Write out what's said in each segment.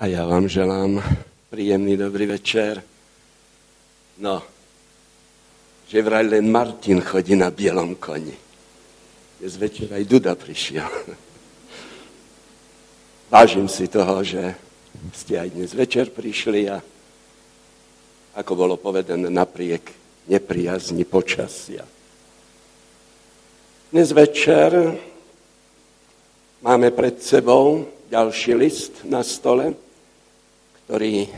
A ja vám želám príjemný dobrý večer. No, že vraj len Martin chodí na bielom koni. Dnes večer aj Duda prišiel. Vážim si toho, že ste aj dnes večer prišli a ako bolo povedané, napriek nepriazni počasia. Dnes večer máme pred sebou ďalší list na stole, ktorý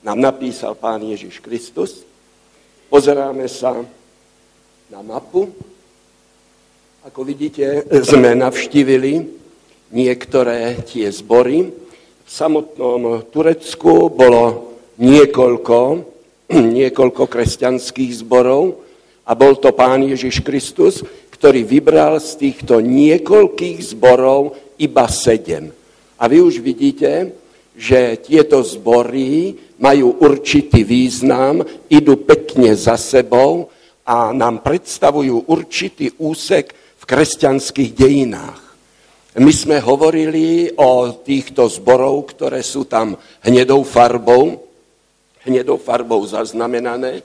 nám napísal Pán Ježiš Kristus. Pozeráme sa na mapu. Ako vidíte, sme navštívili niektoré tie zbory. V samotnom Turecku bolo niekoľko, niekoľko kresťanských zborov a bol to Pán Ježiš Kristus, ktorý vybral z týchto niekoľkých zborov iba sedem. A vy už vidíte, že tieto zbory majú určitý význam, idú pekne za sebou a nám predstavujú určitý úsek v kresťanských dejinách. My sme hovorili o týchto zborov, ktoré sú tam hnedou farbou, hnedou farbou zaznamenané.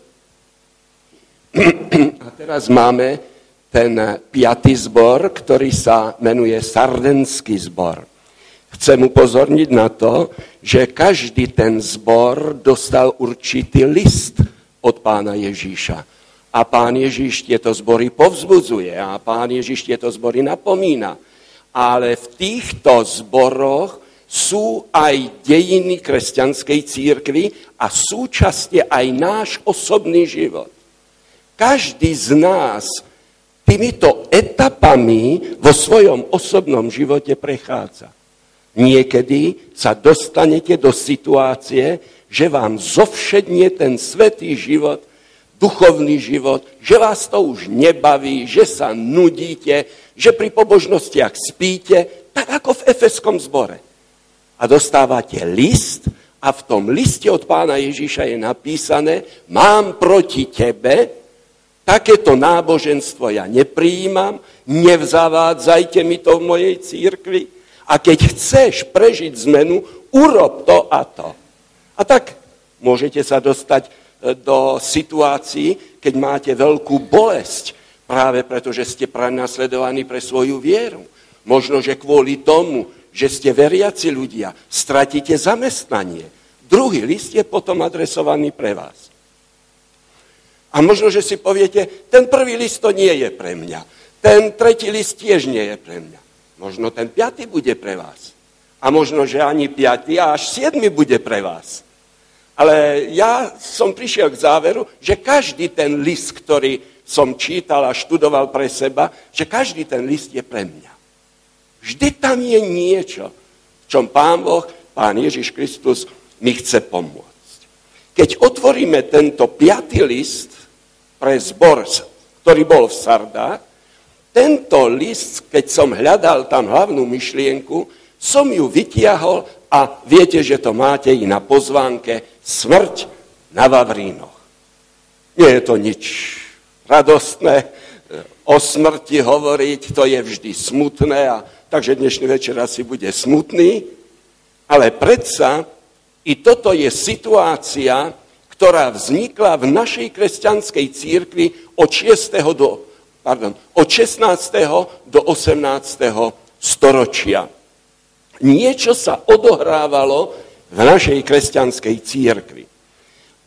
A teraz máme ten piatý zbor, ktorý sa menuje Sardenský zbor. Chcem upozorniť na to, že každý ten zbor dostal určitý list od pána Ježíša. A pán Ježíš tieto zbory povzbudzuje a pán Ježíš tieto zbory napomína. Ale v týchto zboroch sú aj dejiny kresťanskej církvy a súčasne aj náš osobný život. Každý z nás týmito etapami vo svojom osobnom živote prechádza. Niekedy sa dostanete do situácie, že vám zovšedne ten svetý život, duchovný život, že vás to už nebaví, že sa nudíte, že pri pobožnostiach spíte, tak ako v Efeskom zbore. A dostávate list a v tom liste od pána Ježíša je napísané, mám proti tebe, Takéto náboženstvo ja nepríjimam, nevzavádzajte mi to v mojej církvi. A keď chceš prežiť zmenu, urob to a to. A tak môžete sa dostať e, do situácií, keď máte veľkú bolesť, práve preto, že ste prenasledovaní pre svoju vieru. Možno, že kvôli tomu, že ste veriaci ľudia, stratíte zamestnanie. Druhý list je potom adresovaný pre vás. A možno, že si poviete, ten prvý list to nie je pre mňa. Ten tretí list tiež nie je pre mňa. Možno ten piatý bude pre vás. A možno, že ani piatý, a až siedmy bude pre vás. Ale ja som prišiel k záveru, že každý ten list, ktorý som čítal a študoval pre seba, že každý ten list je pre mňa. Vždy tam je niečo, v čom Pán Boh, Pán Ježiš Kristus mi chce pomôcť. Keď otvoríme tento piatý list, pre zbor, ktorý bol v Sardách. Tento list, keď som hľadal tam hlavnú myšlienku, som ju vytiahol a viete, že to máte i na pozvánke Smrť na Vavrínoch. Nie je to nič radostné. O smrti hovoriť, to je vždy smutné, a, takže dnešný večer asi bude smutný. Ale predsa i toto je situácia, ktorá vznikla v našej kresťanskej církvi od 6. do, pardon, od 16. do 18. storočia. Niečo sa odohrávalo v našej kresťanskej církvi.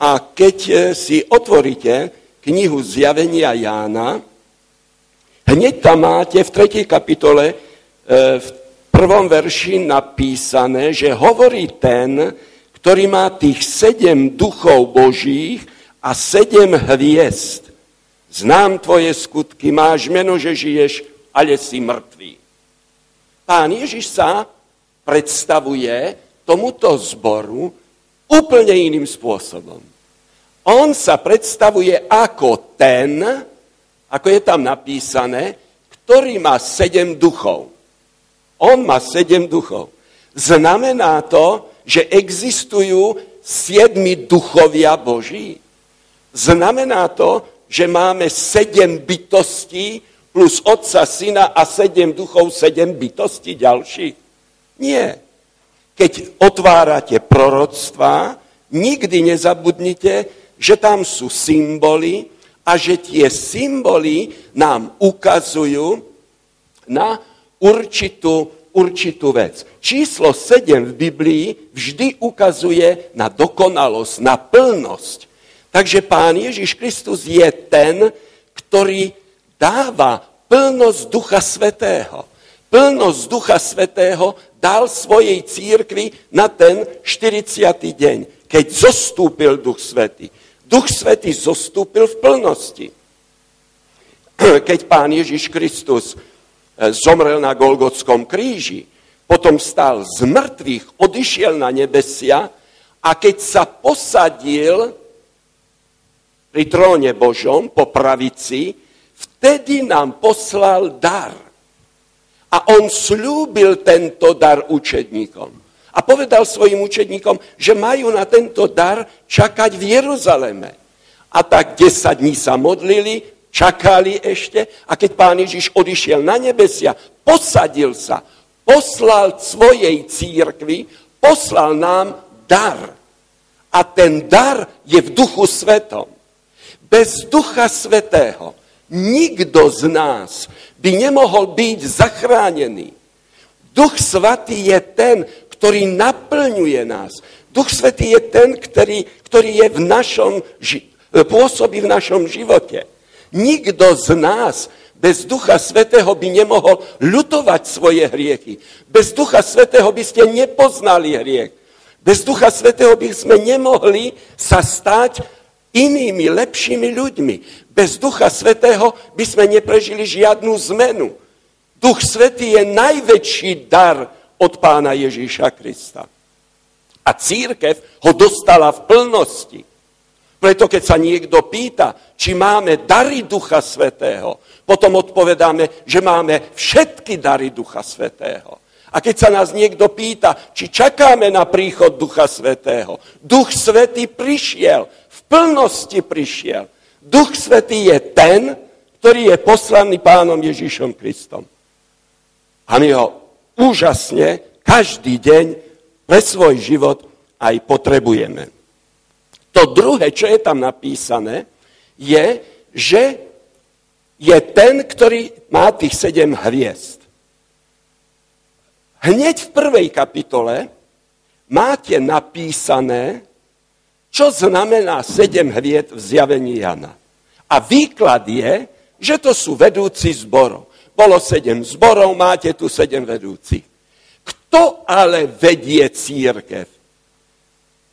A keď e, si otvoríte knihu Zjavenia Jána, hneď tam máte v 3. kapitole e, v prvom verši napísané, že hovorí ten, ktorý má tých sedem duchov božích a sedem hviezd. Znám tvoje skutky, máš meno, že žiješ, ale si mŕtvý. Pán Ježiš sa predstavuje tomuto zboru úplne iným spôsobom. On sa predstavuje ako ten, ako je tam napísané, ktorý má sedem duchov. On má sedem duchov. Znamená to, že existujú siedmi duchovia Boží? Znamená to, že máme sedem bytostí plus otca, syna a sedem duchov, sedem bytostí ďalších? Nie. keď otvárate proroctvá, nikdy nezabudnite, že tam sú symboly a že tie symboly nám ukazujú na určitú, určitú vec. Číslo 7 v Biblii vždy ukazuje na dokonalosť, na plnosť. Takže Pán Ježiš Kristus je ten, ktorý dáva plnosť Ducha Svetého. Plnosť Ducha Svetého dal svojej církvi na ten 40. deň, keď zostúpil Duch Svetý. Duch Svetý zostúpil v plnosti. Keď Pán Ježiš Kristus eh, zomrel na Golgotskom kríži, potom stal z mŕtvych, odišiel na nebesia a keď sa posadil pri tróne Božom po pravici, vtedy nám poslal dar. A on slúbil tento dar učedníkom. A povedal svojim učedníkom, že majú na tento dar čakať v Jeruzaleme. A tak 10 dní sa modlili, čakali ešte a keď pán Ježiš odišiel na nebesia, posadil sa, poslal svojej církvi, poslal nám dar. A ten dar je v duchu svetom. Bez ducha svetého nikto z nás by nemohol byť zachránený. Duch Svatý je ten, ktorý naplňuje nás. Duch Svetý je ten, ktorý, ktorý je v našom, pôsobí v našom živote. Nikto z nás bez Ducha Svetého by nemohol ľutovať svoje hriechy. Bez Ducha Svetého by ste nepoznali hriech. Bez Ducha Svetého by sme nemohli sa stať inými, lepšími ľuďmi. Bez Ducha Svetého by sme neprežili žiadnu zmenu. Duch Svetý je najväčší dar od pána Ježíša Krista. A církev ho dostala v plnosti. Preto keď sa niekto pýta, či máme dary Ducha Svetého, potom odpovedáme, že máme všetky dary Ducha Svetého. A keď sa nás niekto pýta, či čakáme na príchod Ducha Svetého, Duch Svetý prišiel, plnosti prišiel. Duch Svetý je ten, ktorý je poslaný pánom Ježišom Kristom. A my ho úžasne každý deň pre svoj život aj potrebujeme. To druhé, čo je tam napísané, je, že je ten, ktorý má tých sedem hviezd. Hneď v prvej kapitole máte napísané, čo znamená sedem hviet v zjavení Jana? A výklad je, že to sú vedúci zborov. Bolo sedem zborov, máte tu sedem vedúcich. Kto ale vedie církev?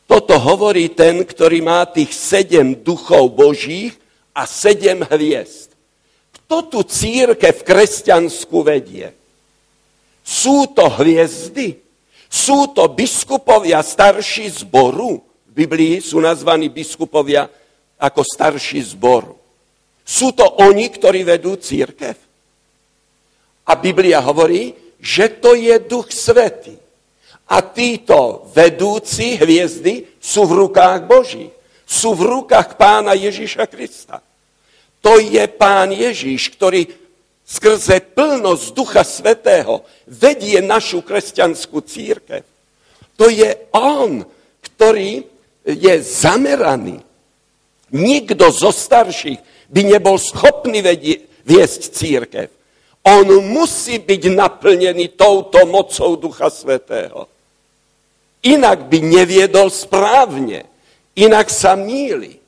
Toto hovorí ten, ktorý má tých sedem duchov božích a sedem hviezd. Kto tu církev kresťanskú vedie? Sú to hviezdy? Sú to biskupovia starší zboru? Biblii sú nazvaní biskupovia ako starší zbor. Sú to oni, ktorí vedú církev. A Biblia hovorí, že to je duch svetý. A títo vedúci hviezdy sú v rukách Boží. Sú v rukách pána Ježíša Krista. To je pán Ježíš, ktorý skrze plnosť Ducha Svetého vedie našu kresťanskú církev. To je on, ktorý je zameraný. Nikto zo starších by nebol schopný viesť církev. On musí byť naplnený touto mocou Ducha Svetého. Inak by neviedol správne. Inak sa míli.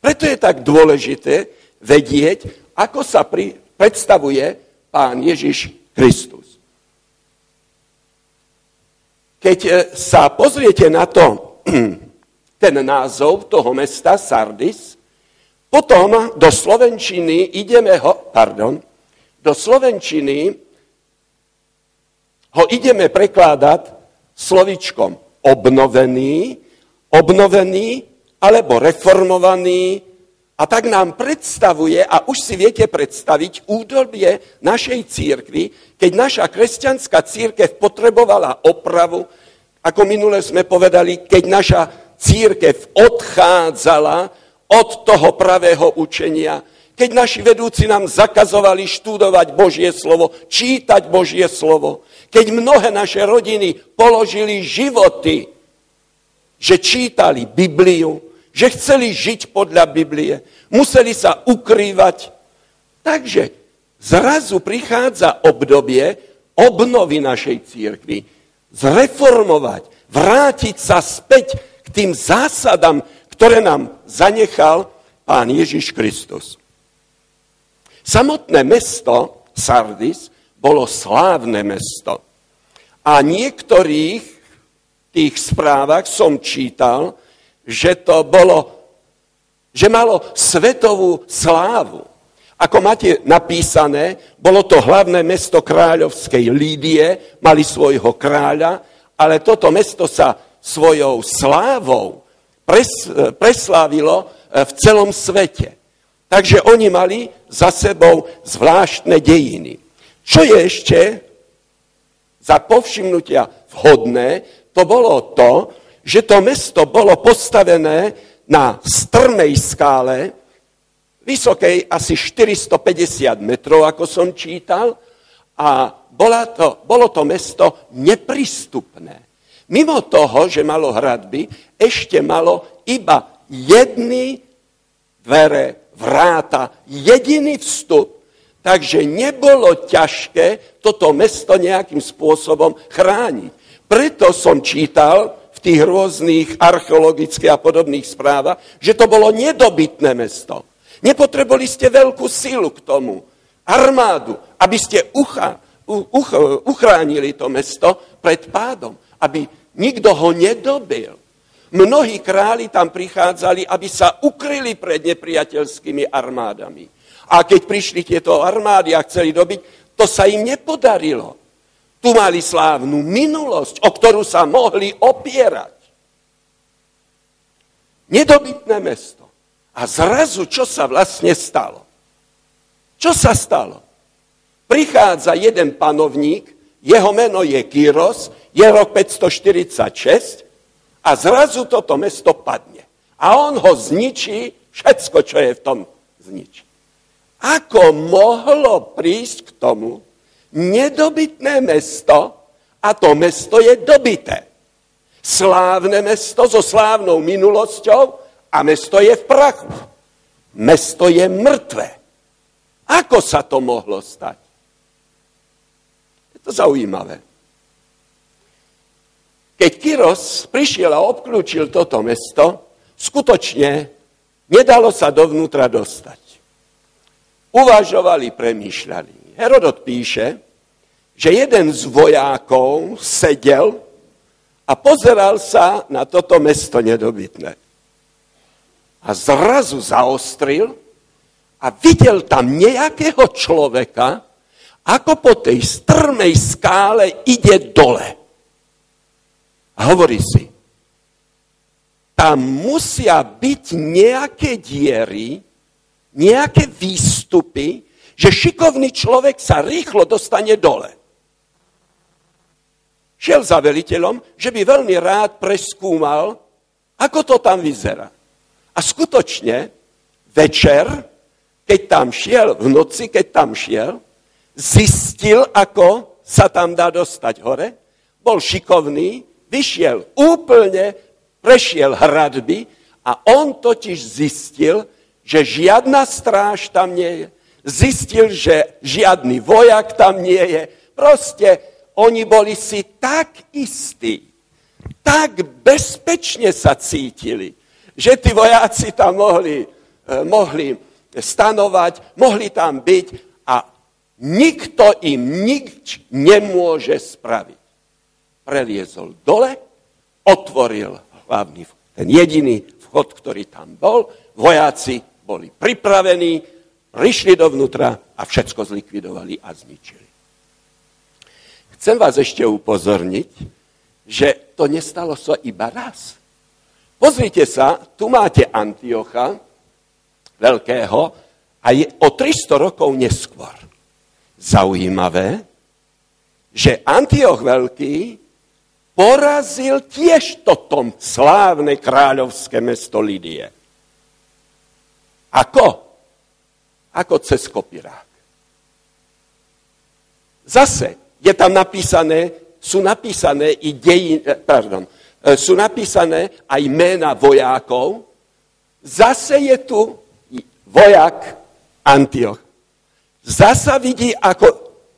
Preto je tak dôležité vedieť, ako sa pri, predstavuje pán Ježiš Kristus. Keď e, sa pozriete na to, ten názov toho mesta Sardis, potom do Slovenčiny ideme ho, pardon, do Slovenčiny ho ideme prekládať slovičkom obnovený, obnovený alebo reformovaný a tak nám predstavuje, a už si viete predstaviť, údobie našej církvy, keď naša kresťanská církev potrebovala opravu, ako minule sme povedali, keď naša církev odchádzala od toho pravého učenia, keď naši vedúci nám zakazovali študovať Božie slovo, čítať Božie slovo, keď mnohé naše rodiny položili životy, že čítali Bibliu, že chceli žiť podľa Biblie, museli sa ukrývať. Takže zrazu prichádza obdobie obnovy našej církvy, zreformovať, vrátiť sa späť tým zásadám, ktoré nám zanechal Pán Ježiš Kristus. Samotné mesto Sardis bolo slávne mesto. A niektorých tých správach som čítal, že to bolo, že malo svetovú slávu. Ako máte napísané, bolo to hlavné mesto kráľovskej Lídie, mali svojho kráľa, ale toto mesto sa svojou slávou pres, preslávilo e, v celom svete. Takže oni mali za sebou zvláštne dejiny. Čo je ešte za povšimnutia vhodné, to bolo to, že to mesto bolo postavené na strmej skále, vysokej asi 450 metrov, ako som čítal, a bola to, bolo to mesto neprístupné. Mimo toho, že malo hradby, ešte malo iba jedny dvere, vráta, jediný vstup Takže nebolo ťažké toto mesto nejakým spôsobom chrániť. Preto som čítal v tých rôznych archeologických a podobných správach, že to bolo nedobytné mesto. Nepotrebovali ste veľkú silu k tomu, armádu, aby ste ucha, uch, uchránili to mesto pred pádom, aby nikto ho nedobil. Mnohí králi tam prichádzali, aby sa ukryli pred nepriateľskými armádami. A keď prišli tieto armády a chceli dobiť, to sa im nepodarilo. Tu mali slávnu minulosť, o ktorú sa mohli opierať. Nedobytné mesto. A zrazu, čo sa vlastne stalo? Čo sa stalo? Prichádza jeden panovník, jeho meno je Kyros, je rok 546 a zrazu toto mesto padne. A on ho zničí, všetko, čo je v tom zničí. Ako mohlo prísť k tomu nedobytné mesto a to mesto je dobité. Slávne mesto so slávnou minulosťou a mesto je v prachu. Mesto je mŕtve. Ako sa to mohlo stať? Je to zaujímavé. Keď Kyros prišiel a obklúčil toto mesto, skutočne nedalo sa dovnútra dostať uvažovali, premýšľali. Herodot píše, že jeden z vojákov sedel a pozeral sa na toto mesto nedobytné. A zrazu zaostril a videl tam nejakého človeka, ako po tej strmej skále ide dole. A hovorí si, tam musia byť nejaké diery, nejaké výstupy, že šikovný človek sa rýchlo dostane dole. Šiel za veliteľom, že by veľmi rád preskúmal, ako to tam vyzerá. A skutočne večer, keď tam šiel, v noci, keď tam šiel, zistil, ako sa tam dá dostať hore, bol šikovný, vyšiel úplne, prešiel hradby a on totiž zistil, že žiadna stráž tam nie je. Zistil, že žiadny vojak tam nie je. Proste oni boli si tak istí, tak bezpečne sa cítili, že tí vojáci tam mohli, eh, mohli stanovať, mohli tam byť a nikto im nič nemôže spraviť. Preliezol dole, otvoril hlavný, ten jediný vchod, ktorý tam bol, vojáci boli pripravení, prišli dovnútra a všetko zlikvidovali a zničili. Chcem vás ešte upozorniť, že to nestalo sa iba raz. Pozrite sa, tu máte Antiocha, veľkého, a je o 300 rokov neskôr. Zaujímavé, že Antioch veľký porazil tiež toto slávne kráľovské mesto Lidie. Ako? Ako cez kopirák. Zase je tam napísané, sú napísané i dejin, eh, pardon, eh, sú napísané aj mena vojákov. Zase je tu vojak Antioch. Zasa vidí, ako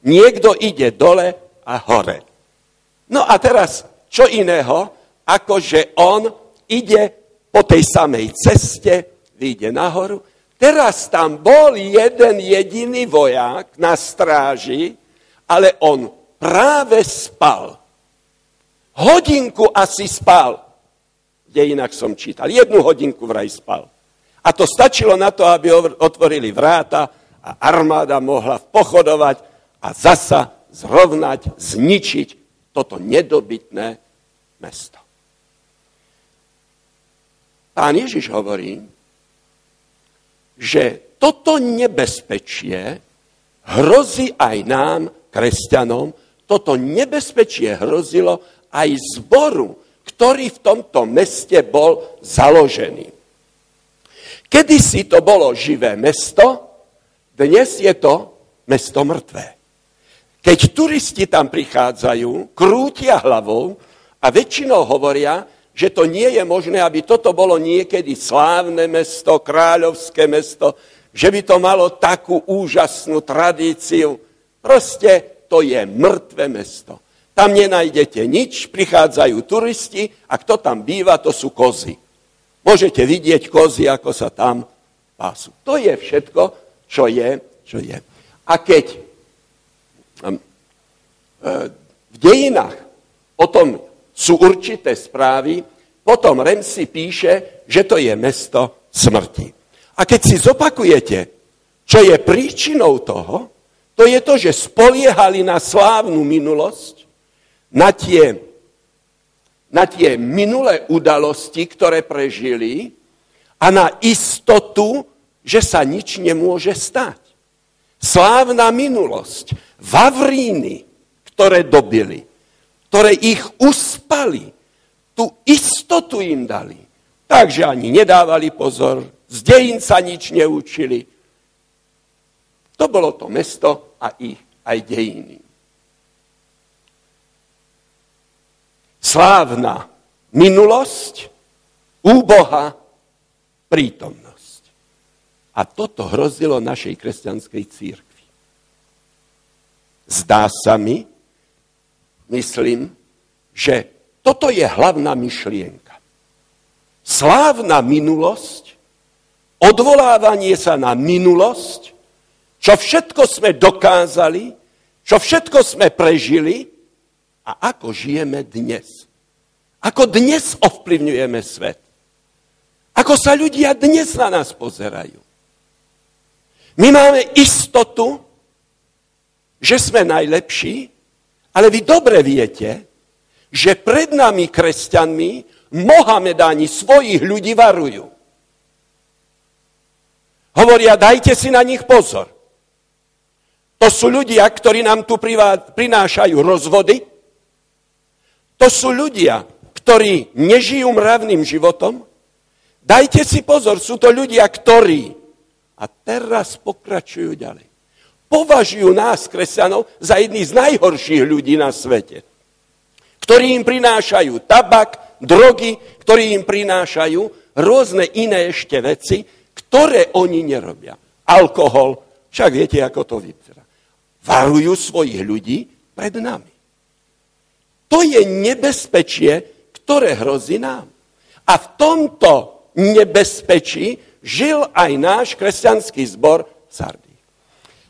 niekto ide dole a hore. No a teraz, čo iného, ako že on ide po tej samej ceste, vyjde nahoru. Teraz tam bol jeden jediný voják na stráži, ale on práve spal. Hodinku asi spal. Kde inak som čítal. Jednu hodinku vraj spal. A to stačilo na to, aby otvorili vráta a armáda mohla pochodovať a zasa zrovnať, zničiť toto nedobytné mesto. Pán Ježiš hovorí, že toto nebezpečie hrozí aj nám, kresťanom, toto nebezpečie hrozilo aj zboru, ktorý v tomto meste bol založený. Kedysi to bolo živé mesto, dnes je to mesto mŕtvé. Keď turisti tam prichádzajú, krútia hlavou a väčšinou hovoria, že to nie je možné, aby toto bolo niekedy slávne mesto, kráľovské mesto, že by to malo takú úžasnú tradíciu. Proste to je mŕtve mesto. Tam nenájdete nič, prichádzajú turisti a kto tam býva, to sú kozy. Môžete vidieť kozy, ako sa tam pásu. To je všetko, čo je, čo je. A keď uh, v dejinách o tom sú určité správy, potom Remsi píše, že to je mesto smrti. A keď si zopakujete, čo je príčinou toho, to je to, že spoliehali na slávnu minulosť, na tie, na tie minulé udalosti, ktoré prežili a na istotu, že sa nič nemôže stať. Slávna minulosť, Vavríny, ktoré dobili, ktoré ich uspali, tú istotu im dali. Takže ani nedávali pozor, z dejín sa nič neučili. To bolo to mesto a ich aj dejiny. Slávna minulosť, úboha prítomnosť. A toto hrozilo našej kresťanskej církvi. Zdá sa mi, myslím, že toto je hlavná myšlienka. Slávna minulosť, odvolávanie sa na minulosť, čo všetko sme dokázali, čo všetko sme prežili a ako žijeme dnes. Ako dnes ovplyvňujeme svet. Ako sa ľudia dnes na nás pozerajú. My máme istotu, že sme najlepší, ale vy dobre viete, že pred nami, kresťanmi, Mohamedáni svojich ľudí varujú. Hovoria, dajte si na nich pozor. To sú ľudia, ktorí nám tu prinášajú rozvody. To sú ľudia, ktorí nežijú mravným životom. Dajte si pozor, sú to ľudia, ktorí, a teraz pokračujú ďalej, považujú nás, kresťanov, za jedných z najhorších ľudí na svete. Ktorí im prinášajú tabak, drogy, ktorí im prinášajú rôzne iné ešte veci, ktoré oni nerobia. Alkohol, však viete, ako to vyzerá. Varujú svojich ľudí pred nami. To je nebezpečie, ktoré hrozí nám. A v tomto nebezpečí žil aj náš kresťanský zbor Sardy.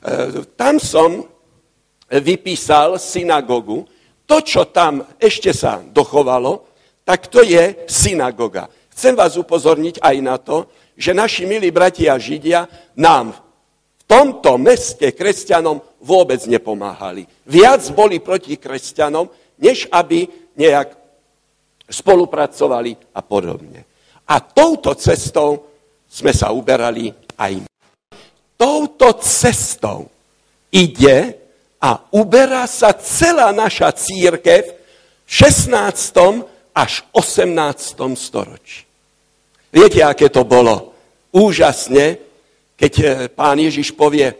E, tam som vypísal synagogu. To, čo tam ešte sa dochovalo, tak to je synagoga. Chcem vás upozorniť aj na to, že naši milí bratia Židia nám v tomto meste kresťanom vôbec nepomáhali. Viac boli proti kresťanom, než aby nejak spolupracovali a podobne. A touto cestou sme sa uberali aj my touto cestou ide a uberá sa celá naša církev v 16. až 18. storočí. Viete, aké to bolo? Úžasne, keď eh, pán Ježiš povie,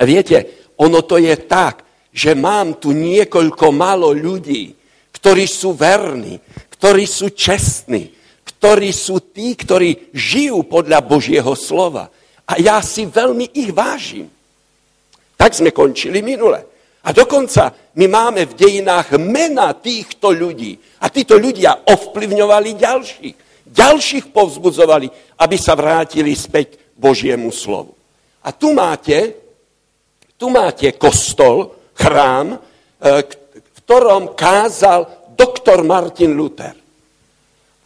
viete, ono to je tak, že mám tu niekoľko málo ľudí, ktorí sú verní, ktorí sú čestní, ktorí sú tí, ktorí žijú podľa Božieho slova. A ja si veľmi ich vážim. Tak sme končili minule. A dokonca my máme v dejinách mena týchto ľudí. A títo ľudia ovplyvňovali ďalších. Ďalších povzbudzovali, aby sa vrátili späť Božiemu slovu. A tu máte, tu máte kostol, chrám, e, v ktorom kázal doktor Martin Luther.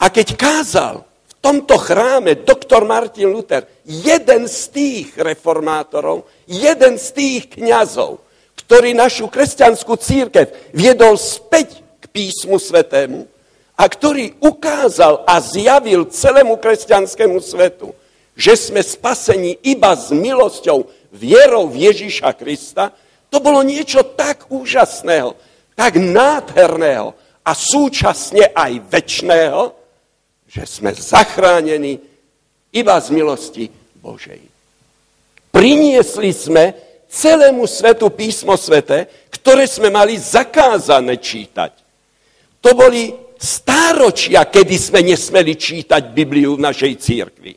A keď kázal tomto chráme doktor Martin Luther, jeden z tých reformátorov, jeden z tých kňazov, ktorý našu kresťanskú církev viedol späť k písmu svetému a ktorý ukázal a zjavil celému kresťanskému svetu, že sme spasení iba s milosťou, vierou v Ježíša Krista, to bolo niečo tak úžasného, tak nádherného a súčasne aj väčšného, že sme zachránení iba z milosti Božej. Priniesli sme celému svetu písmo svete, ktoré sme mali zakázané čítať. To boli stáročia, kedy sme nesmeli čítať Bibliu v našej církvi.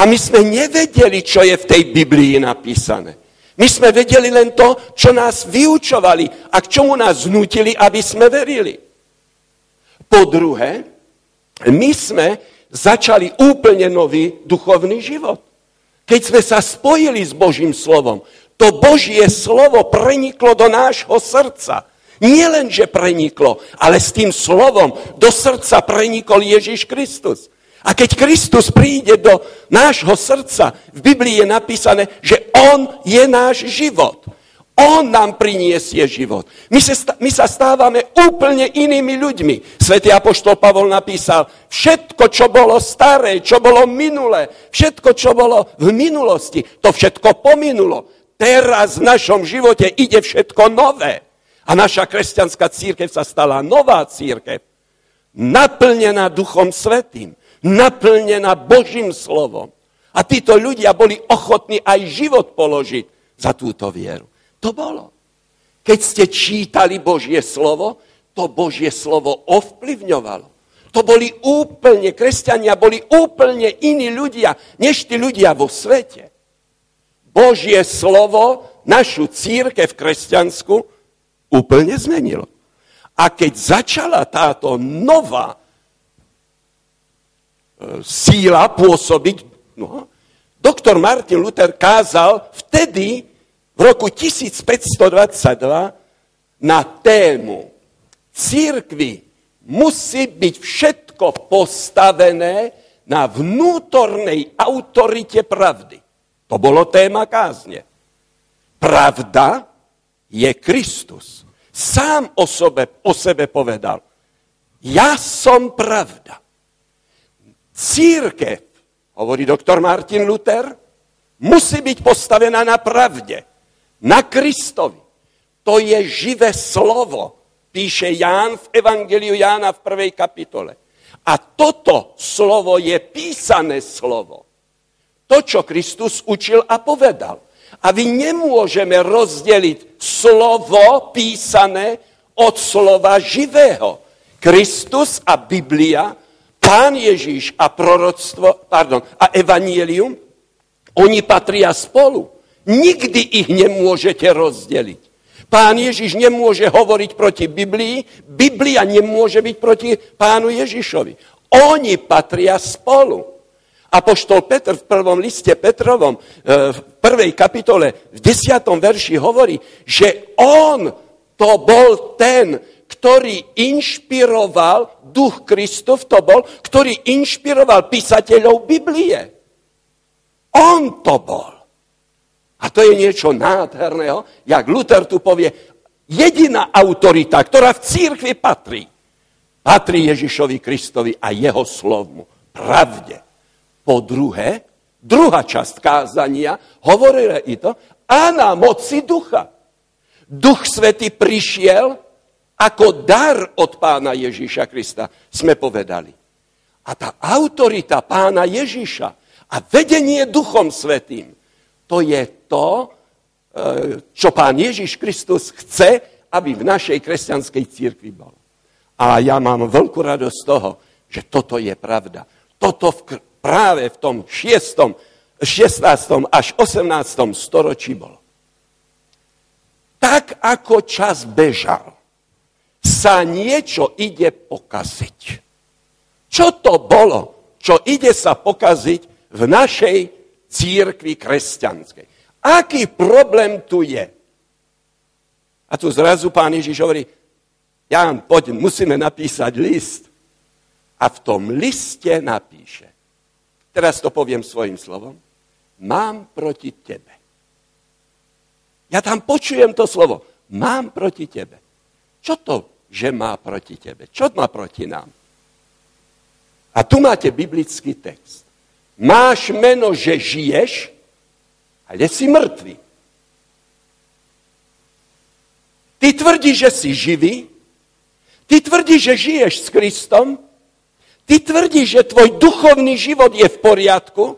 A my sme nevedeli, čo je v tej Biblii napísané. My sme vedeli len to, čo nás vyučovali a k čomu nás znútili, aby sme verili. Po druhé, my sme začali úplne nový duchovný život. Keď sme sa spojili s Božím slovom, to Božie slovo preniklo do nášho srdca. Nie len, že preniklo, ale s tým slovom do srdca prenikol Ježiš Kristus. A keď Kristus príde do nášho srdca, v Biblii je napísané, že On je náš život. On nám priniesie život. My sa, stávame úplne inými ľuďmi. Svetý Apoštol Pavol napísal, všetko, čo bolo staré, čo bolo minulé, všetko, čo bolo v minulosti, to všetko pominulo. Teraz v našom živote ide všetko nové. A naša kresťanská církev sa stala nová církev, naplnená Duchom Svetým naplnená Božím slovom. A títo ľudia boli ochotní aj život položiť za túto vieru. To bolo. Keď ste čítali Božie slovo, to Božie slovo ovplyvňovalo. To boli úplne, kresťania boli úplne iní ľudia, než tí ľudia vo svete. Božie slovo našu církev kresťansku úplne zmenilo. A keď začala táto nová síla pôsobiť. No. Doktor Martin Luther kázal vtedy, v roku 1522, na tému církvy musí byť všetko postavené na vnútornej autorite pravdy. To bolo téma kázne. Pravda je Kristus. Sám o sebe, o sebe povedal, ja som pravda. Církev, hovorí doktor Martin Luther, musí byť postavená na pravde, na Kristovi. To je živé slovo, píše Ján v Evangeliu Jána v prvej kapitole. A toto slovo je písané slovo. To, čo Kristus učil a povedal. A vy nemôžeme rozdeliť slovo písané od slova živého. Kristus a Biblia Pán Ježíš a proroctvo, pardon, a evanielium, oni patria spolu. Nikdy ich nemôžete rozdeliť. Pán Ježiš nemôže hovoriť proti Biblii, Biblia nemôže byť proti pánu Ježišovi. Oni patria spolu. Apoštol Petr v prvom liste Petrovom, eh, v prvej kapitole, v desiatom verši hovorí, že on to bol ten, ktorý inšpiroval, duch Kristov to bol, ktorý inšpiroval písateľov Biblie. On to bol. A to je niečo nádherného, jak Luther tu povie, jediná autorita, ktorá v církvi patrí, patrí Ježišovi Kristovi a jeho slovmu, pravde. Po druhé, druhá časť kázania hovorila i to, a na moci ducha. Duch Svety prišiel ako dar od pána Ježíša Krista, sme povedali. A tá autorita pána Ježíša a vedenie Duchom Svetým, to je to, čo pán Ježiš Kristus chce, aby v našej kresťanskej církvi bol. A ja mám veľkú radosť z toho, že toto je pravda. Toto v, práve v tom 6. 16. až 18. storočí bolo. Tak ako čas bežal, sa niečo ide pokaziť. Čo to bolo, čo ide sa pokaziť v našej církvi kresťanskej? Aký problém tu je? A tu zrazu pán Ježiš hovorí, Jan, poď, musíme napísať list. A v tom liste napíše, teraz to poviem svojim slovom, mám proti tebe. Ja tam počujem to slovo, mám proti tebe. Čo to, že má proti tebe? Čo má proti nám? A tu máte biblický text. Máš meno, že žiješ, ale si mŕtvy. Ty tvrdíš, že si živý, ty tvrdíš, že žiješ s Kristom, ty tvrdíš, že tvoj duchovný život je v poriadku,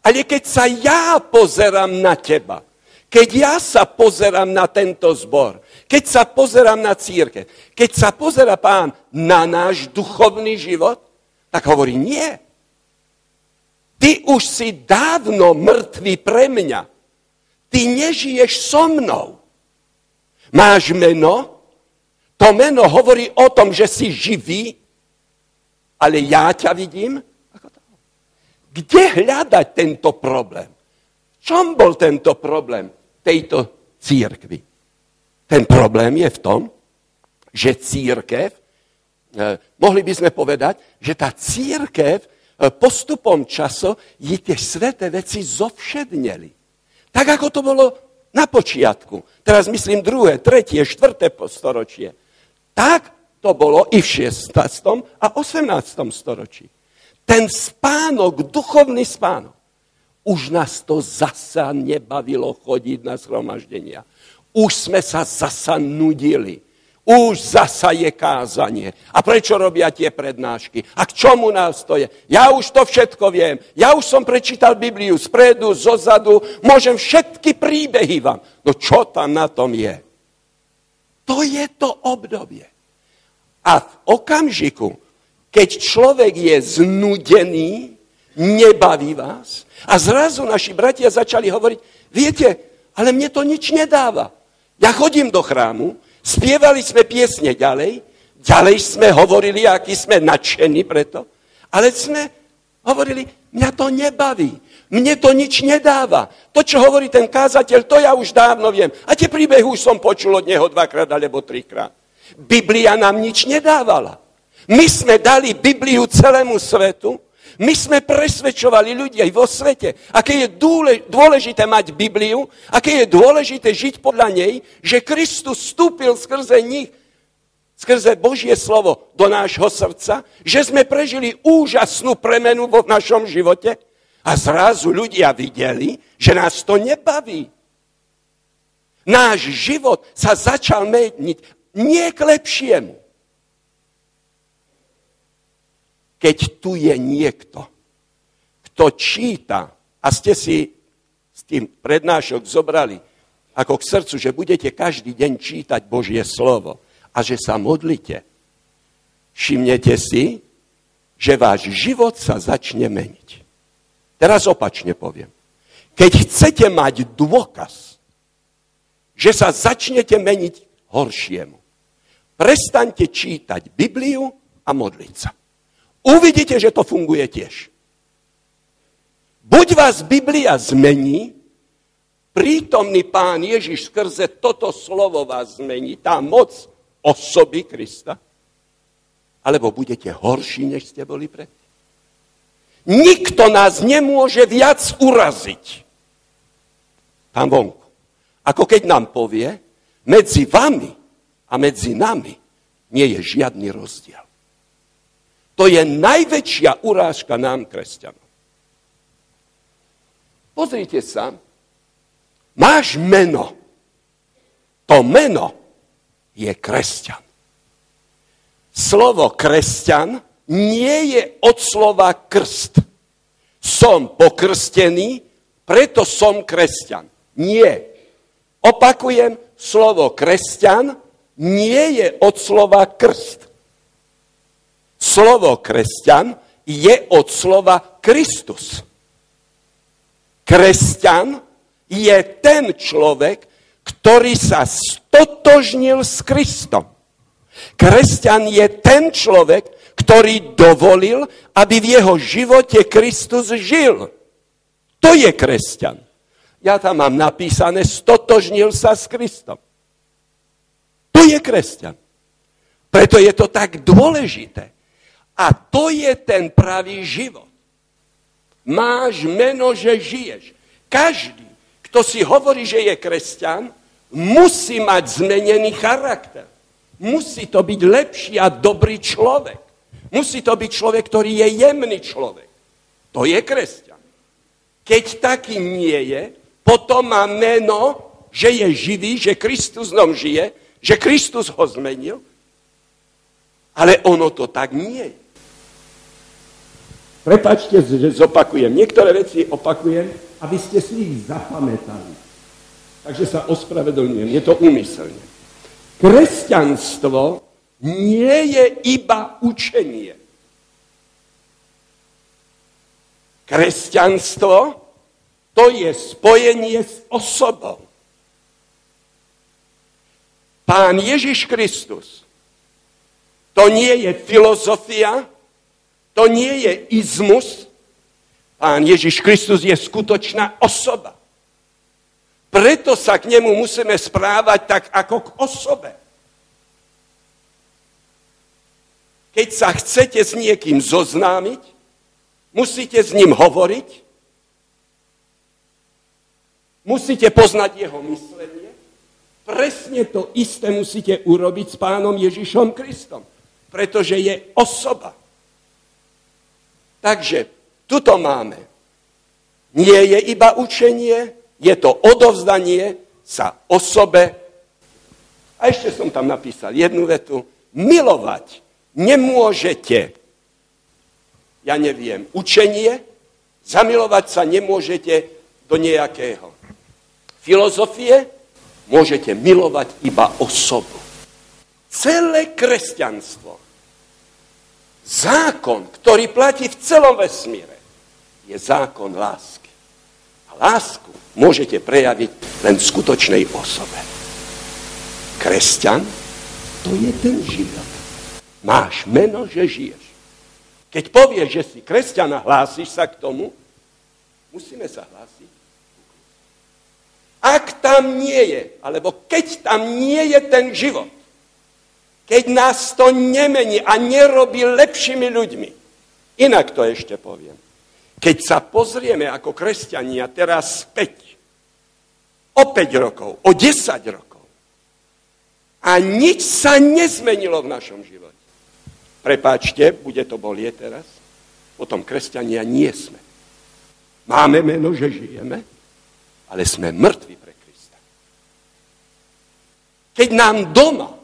ale keď sa ja pozerám na teba, keď ja sa pozerám na tento zbor, keď sa pozerám na církev, keď sa pozera pán na náš duchovný život, tak hovorí nie. Ty už si dávno mŕtvý pre mňa. Ty nežiješ so mnou. Máš meno, to meno hovorí o tom, že si živý, ale ja ťa vidím. Kde hľadať tento problém? V čom bol tento problém tejto církvy? Ten problém je v tom, že církev, eh, mohli by sme povedať, že tá církev postupom času je tie sveté veci zovšednili. Tak ako to bolo na počiatku. Teraz myslím druhé, tretie, štvrté storočie. Tak to bolo i v 16. a 18. storočí. Ten spánok, duchovný spánok, už nás to zasa nebavilo chodiť na zhromaždenia. Už sme sa zasa nudili. Už zasa je kázanie. A prečo robia tie prednášky? A k čomu nás to je? Ja už to všetko viem. Ja už som prečítal Bibliu spredu, zozadu. Môžem všetky príbehy vám. No čo tam na tom je? To je to obdobie. A v okamžiku, keď človek je znudený, nebaví vás, a zrazu naši bratia začali hovoriť, viete, ale mne to nič nedáva. Ja chodím do chrámu, Spievali sme piesne ďalej, ďalej sme hovorili, aký sme nadšení preto, ale sme hovorili, mňa to nebaví, mne to nič nedáva. To, čo hovorí ten kázateľ, to ja už dávno viem. A tie príbehy už som počul od neho dvakrát alebo trikrát. Biblia nám nič nedávala. My sme dali Bibliu celému svetu, my sme presvedčovali ľudí aj vo svete, aké je dôležité mať Bibliu, aké je dôležité žiť podľa nej, že Kristus vstúpil skrze nich, skrze Božie slovo do nášho srdca, že sme prežili úžasnú premenu vo našom živote a zrazu ľudia videli, že nás to nebaví. Náš život sa začal meniť nie k lepšiemu. Keď tu je niekto, kto číta a ste si s tým prednášok zobrali ako k srdcu, že budete každý deň čítať Božie slovo a že sa modlite, všimnete si, že váš život sa začne meniť. Teraz opačne poviem. Keď chcete mať dôkaz, že sa začnete meniť horšiemu, prestaňte čítať Bibliu a modliť sa. Uvidíte, že to funguje tiež. Buď vás Biblia zmení, prítomný pán Ježiš skrze toto slovo vás zmení, tá moc osoby Krista, alebo budete horší, než ste boli predtým. Nikto nás nemôže viac uraziť. Tam vonku. Ako keď nám povie, medzi vami a medzi nami nie je žiadny rozdiel. To je najväčšia urážka nám, kresťanom. Pozrite sa, máš meno. To meno je kresťan. Slovo kresťan nie je od slova krst. Som pokrstený, preto som kresťan. Nie. Opakujem, slovo kresťan nie je od slova krst. Slovo kresťan je od slova Kristus. Kresťan je ten človek, ktorý sa stotožnil s Kristom. Kresťan je ten človek, ktorý dovolil, aby v jeho živote Kristus žil. To je kresťan. Ja tam mám napísané, stotožnil sa s Kristom. To je kresťan. Preto je to tak dôležité. A to je ten pravý život. Máš meno, že žiješ. Každý, kto si hovorí, že je kresťan, musí mať zmenený charakter. Musí to byť lepší a dobrý človek. Musí to byť človek, ktorý je jemný človek. To je kresťan. Keď taký nie je, potom má meno, že je živý, že Kristus nom žije, že Kristus ho zmenil, ale ono to tak nie je. Prepačte, že zopakujem. Niektoré veci opakujem, aby ste si ich zapamätali. Takže sa ospravedlňujem, je to úmyselne. Kresťanstvo nie je iba učenie. Kresťanstvo to je spojenie s osobou. Pán Ježiš Kristus to nie je filozofia, to nie je izmus. Pán Ježiš Kristus je skutočná osoba. Preto sa k nemu musíme správať tak ako k osobe. Keď sa chcete s niekým zoznámiť, musíte s ním hovoriť, musíte poznať jeho myslenie, presne to isté musíte urobiť s pánom Ježišom Kristom, pretože je osoba. Takže tuto máme. Nie je iba učenie, je to odovzdanie sa osobe. A ešte som tam napísal jednu vetu. Milovať nemôžete, ja neviem, učenie, zamilovať sa nemôžete do nejakého filozofie, môžete milovať iba osobu. Celé kresťanstvo, zákon, ktorý platí v celom vesmíre, je zákon lásky. A lásku môžete prejaviť len v skutočnej osobe. Kresťan, to je ten život. Máš meno, že žiješ. Keď povieš, že si kresťan a hlásiš sa k tomu, musíme sa hlásiť. Ak tam nie je, alebo keď tam nie je ten život, keď nás to nemení a nerobí lepšími ľuďmi, inak to ešte poviem. Keď sa pozrieme ako kresťania teraz späť o 5 rokov, o 10 rokov. A nič sa nezmenilo v našom živote. Prepáčte, bude to bolie teraz. Potom kresťania nie sme. Máme meno, že žijeme, ale sme mŕtvi pre Krista. Keď nám doma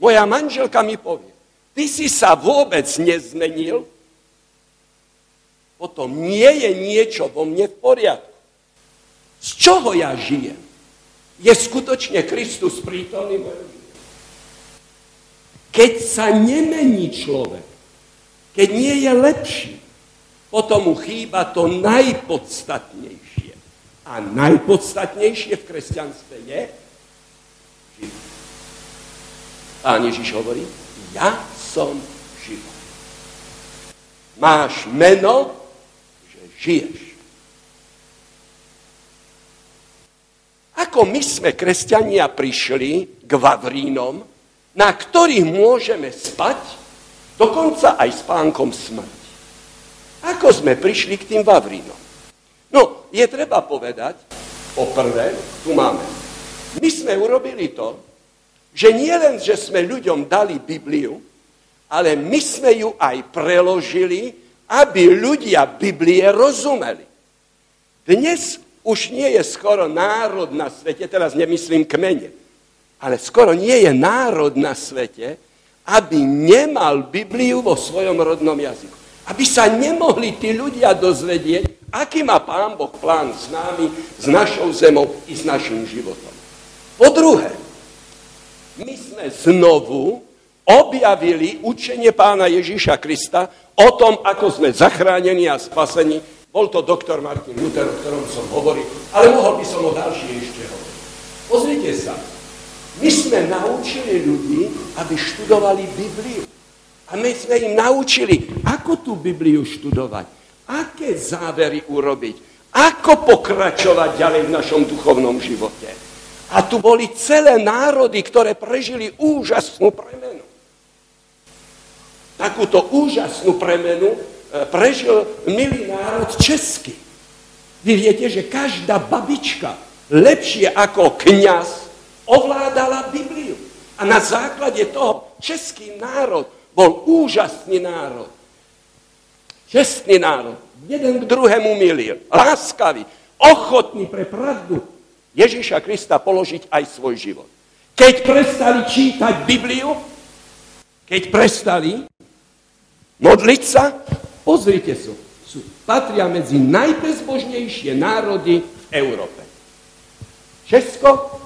moja manželka mi povie, ty si sa vôbec nezmenil, potom nie je niečo vo mne v poriadku. Z čoho ja žijem? Je skutočne Kristus prítomný mojom Keď sa nemení človek, keď nie je lepší, potom mu chýba to najpodstatnejšie. A najpodstatnejšie v kresťanstve je život. Pán Ježiš hovorí, ja som život. Máš meno, že žiješ. Ako my sme, kresťania, prišli k Vavrínom, na ktorých môžeme spať, dokonca aj s pánkom smrti. Ako sme prišli k tým Vavrínom? No, je treba povedať, poprvé, tu máme. My sme urobili to, že nie len, že sme ľuďom dali Bibliu, ale my sme ju aj preložili, aby ľudia Biblie rozumeli. Dnes už nie je skoro národ na svete, teraz nemyslím kmene, ale skoro nie je národ na svete, aby nemal Bibliu vo svojom rodnom jazyku. Aby sa nemohli tí ľudia dozvedieť, aký má Pán Boh plán s nami, s našou zemou i s našim životom. Po druhé, my sme znovu objavili učenie pána Ježíša Krista o tom, ako sme zachránení a spasení. Bol to doktor Martin Luther, o ktorom som hovoril, ale mohol by som o ďalšie ešte hovoriť. Pozrite sa, my sme naučili ľudí, aby študovali Bibliu. A my sme im naučili, ako tú Bibliu študovať, aké závery urobiť, ako pokračovať ďalej v našom duchovnom živote. A tu boli celé národy, ktoré prežili úžasnú premenu takúto úžasnú premenu e, prežil milý národ česky. Vy viete, že každá babička lepšie ako kňaz ovládala Bibliu. A na základe toho český národ bol úžasný národ. Čestný národ. Jeden k druhému milil. Láskavý. Ochotný pre pravdu Ježíša Krista položiť aj svoj život. Keď prestali čítať Bibliu, keď prestali, Modliť sa, pozrite sa, sú, patria medzi najbezbožnejšie národy v Európe. Česko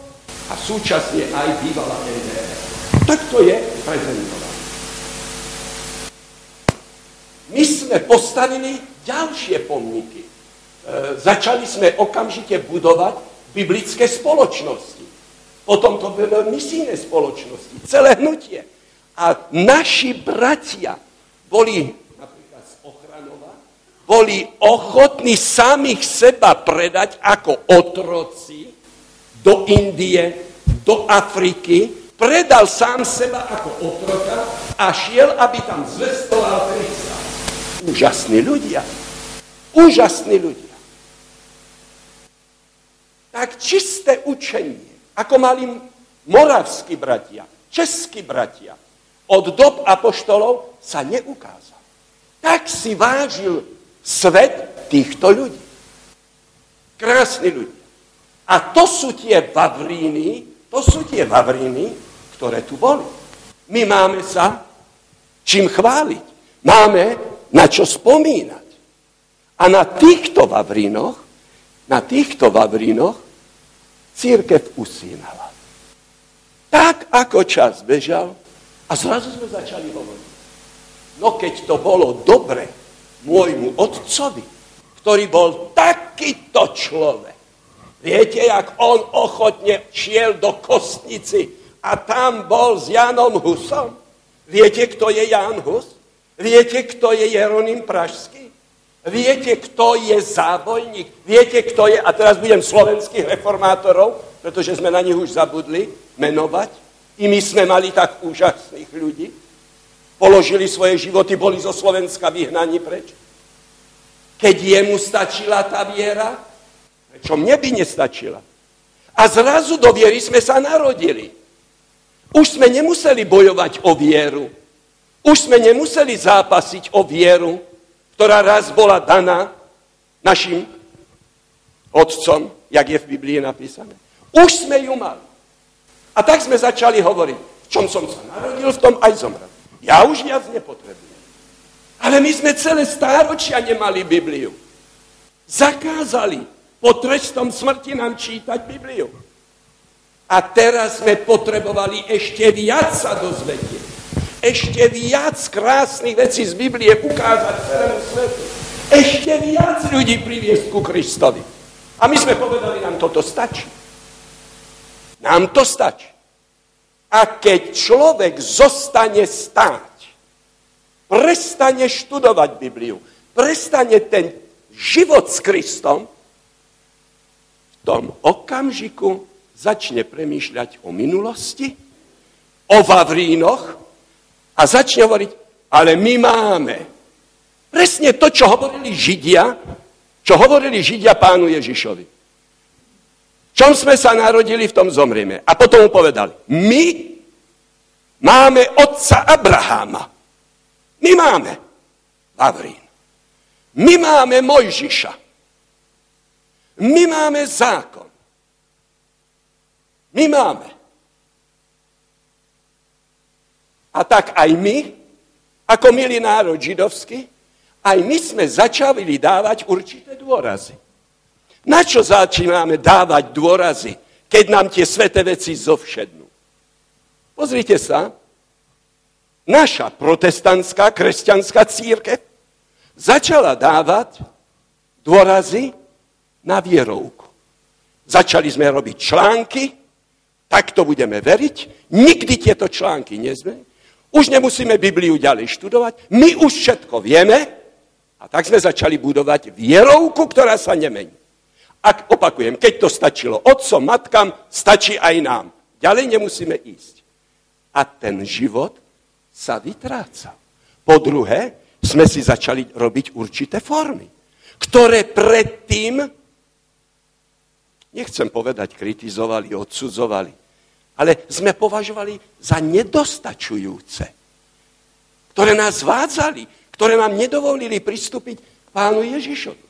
a súčasne aj bývalá NDR. Tak to je prezentované. My sme postavili ďalšie pomníky. E, začali sme okamžite budovať biblické spoločnosti. Potom to bolo misijné spoločnosti, celé hnutie. A naši bratia, boli napríklad z Ochranova, boli ochotní samých seba predať ako otroci do Indie, do Afriky, predal sám seba ako otroka a šiel, aby tam zvestoval Krista. Úžasní ľudia. Úžasní ľudia. Tak čisté učenie, ako mali moravskí bratia, českí bratia, od dob apoštolov sa neukázal. Tak si vážil svet týchto ľudí. Krásni ľudia. A to sú tie vavríny, to sú tie vavríny, ktoré tu boli. My máme sa čím chváliť. Máme na čo spomínať. A na týchto vavrínoch, na týchto vavrínoch církev usínala. Tak ako čas bežal, a zrazu sme začali hovoriť. No keď to bolo dobre môjmu otcovi, ktorý bol takýto človek, viete, jak on ochotne šiel do kostnici a tam bol s Janom Husom? Viete, kto je Jan Hus? Viete, kto je Jeronim Pražský? Viete, kto je zábojník? Viete, kto je, a teraz budem slovenských reformátorov, pretože sme na nich už zabudli menovať, i my sme mali tak úžasných ľudí. Položili svoje životy, boli zo Slovenska vyhnaní preč. Keď jemu stačila tá viera, prečo mne by nestačila? A zrazu do viery sme sa narodili. Už sme nemuseli bojovať o vieru. Už sme nemuseli zápasiť o vieru, ktorá raz bola daná našim otcom, jak je v Biblii napísané. Už sme ju mali. A tak sme začali hovoriť, v čom som sa narodil, v tom aj zomrel. Ja už viac nepotrebujem. Ale my sme celé stáročia nemali Bibliu. Zakázali po trestom smrti nám čítať Bibliu. A teraz sme potrebovali ešte viac sa dozvedieť. Ešte viac krásnych vecí z Biblie ukázať celému svetu. Ešte viac ľudí priviesť ku Kristovi. A my sme povedali, nám toto stačí. Nám to stačí. A keď človek zostane stáť, prestane študovať Bibliu, prestane ten život s Kristom, v tom okamžiku začne premýšľať o minulosti, o Vavrínoch a začne hovoriť, ale my máme presne to, čo hovorili Židia, čo hovorili Židia pánu Ježišovi čom sme sa narodili, v tom zomrieme. A potom mu povedali, my máme otca Abraháma. My máme Vavrín. My máme Mojžiša. My máme zákon. My máme. A tak aj my, ako milý národ židovský, aj my sme začali dávať určité dôrazy. Na čo začíname dávať dôrazy, keď nám tie sveté veci zovšednú. Pozrite sa, naša protestantská kresťanská církev začala dávať dôrazy na vierovku. Začali sme robiť články, tak to budeme veriť, nikdy tieto články nezme. Už nemusíme Bibliu ďalej študovať, my už všetko vieme a tak sme začali budovať vierovku, ktorá sa nemení. Ak opakujem, keď to stačilo otcom, matkám, stačí aj nám. Ďalej nemusíme ísť. A ten život sa vytráca. Po druhé, sme si začali robiť určité formy, ktoré predtým, nechcem povedať, kritizovali, odsudzovali, ale sme považovali za nedostačujúce, ktoré nás zvádzali, ktoré nám nedovolili pristúpiť k pánu Ježišovi.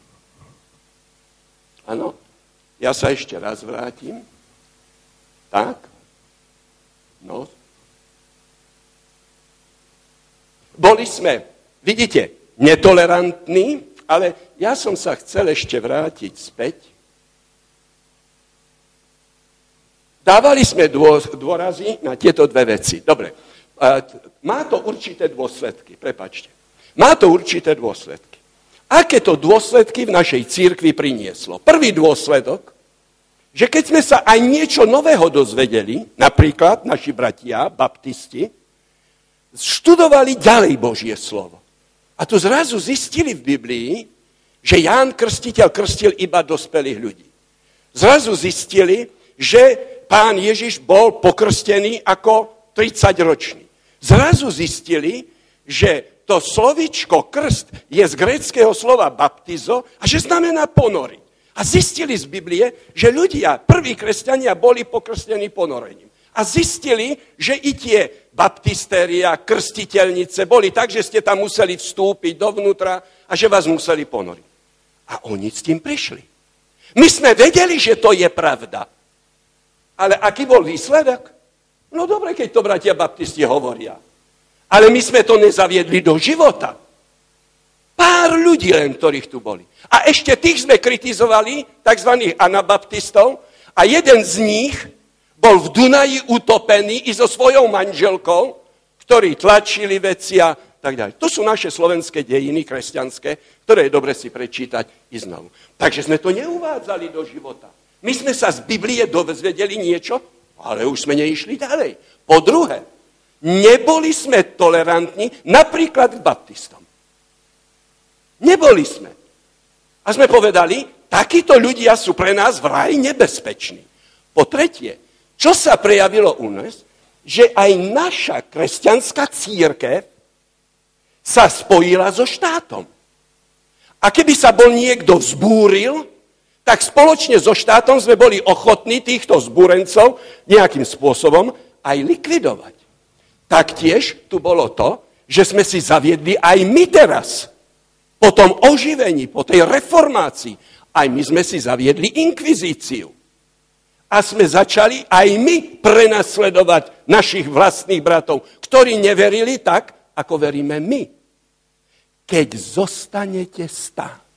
Áno, ja sa ešte raz vrátim. Tak? No. Boli sme, vidíte, netolerantní, ale ja som sa chcel ešte vrátiť späť Dávali sme dôrazy na tieto dve veci. Dobre, má to určité dôsledky, prepačte. Má to určité dôsledky. Aké to dôsledky v našej církvi prinieslo? Prvý dôsledok, že keď sme sa aj niečo nového dozvedeli, napríklad naši bratia, baptisti, študovali ďalej Božie slovo. A tu zrazu zistili v Biblii, že Ján Krstiteľ krstil iba dospelých ľudí. Zrazu zistili, že pán Ježiš bol pokrstený ako 30-ročný. Zrazu zistili, že to slovičko krst je z gréckého slova baptizo a že znamená ponoriť. A zistili z Biblie, že ľudia, prví kresťania, boli pokrstení ponorením. A zistili, že i tie baptistéria, krstiteľnice boli tak, že ste tam museli vstúpiť dovnútra a že vás museli ponoriť. A oni s tým prišli. My sme vedeli, že to je pravda. Ale aký bol výsledok? No dobre, keď to bratia baptisti hovoria. Ale my sme to nezaviedli do života. Pár ľudí len, ktorých tu boli. A ešte tých sme kritizovali, tzv. anabaptistov, a jeden z nich bol v Dunaji utopený i so svojou manželkou, ktorí tlačili veci a tak ďalej. To sú naše slovenské dejiny kresťanské, ktoré je dobre si prečítať i znovu. Takže sme to neuvádzali do života. My sme sa z Biblie dozvedeli niečo, ale už sme neišli ďalej. Po druhé, neboli sme tolerantní napríklad k baptistom. Neboli sme. A sme povedali, takíto ľudia sú pre nás v raji nebezpeční. Po tretie, čo sa prejavilo u nás, že aj naša kresťanská církev sa spojila so štátom. A keby sa bol niekto vzbúril, tak spoločne so štátom sme boli ochotní týchto zbúrencov nejakým spôsobom aj likvidovať. Taktiež tu bolo to, že sme si zaviedli aj my teraz, po tom oživení, po tej reformácii, aj my sme si zaviedli inkvizíciu. A sme začali aj my prenasledovať našich vlastných bratov, ktorí neverili tak, ako veríme my. Keď zostanete stáť,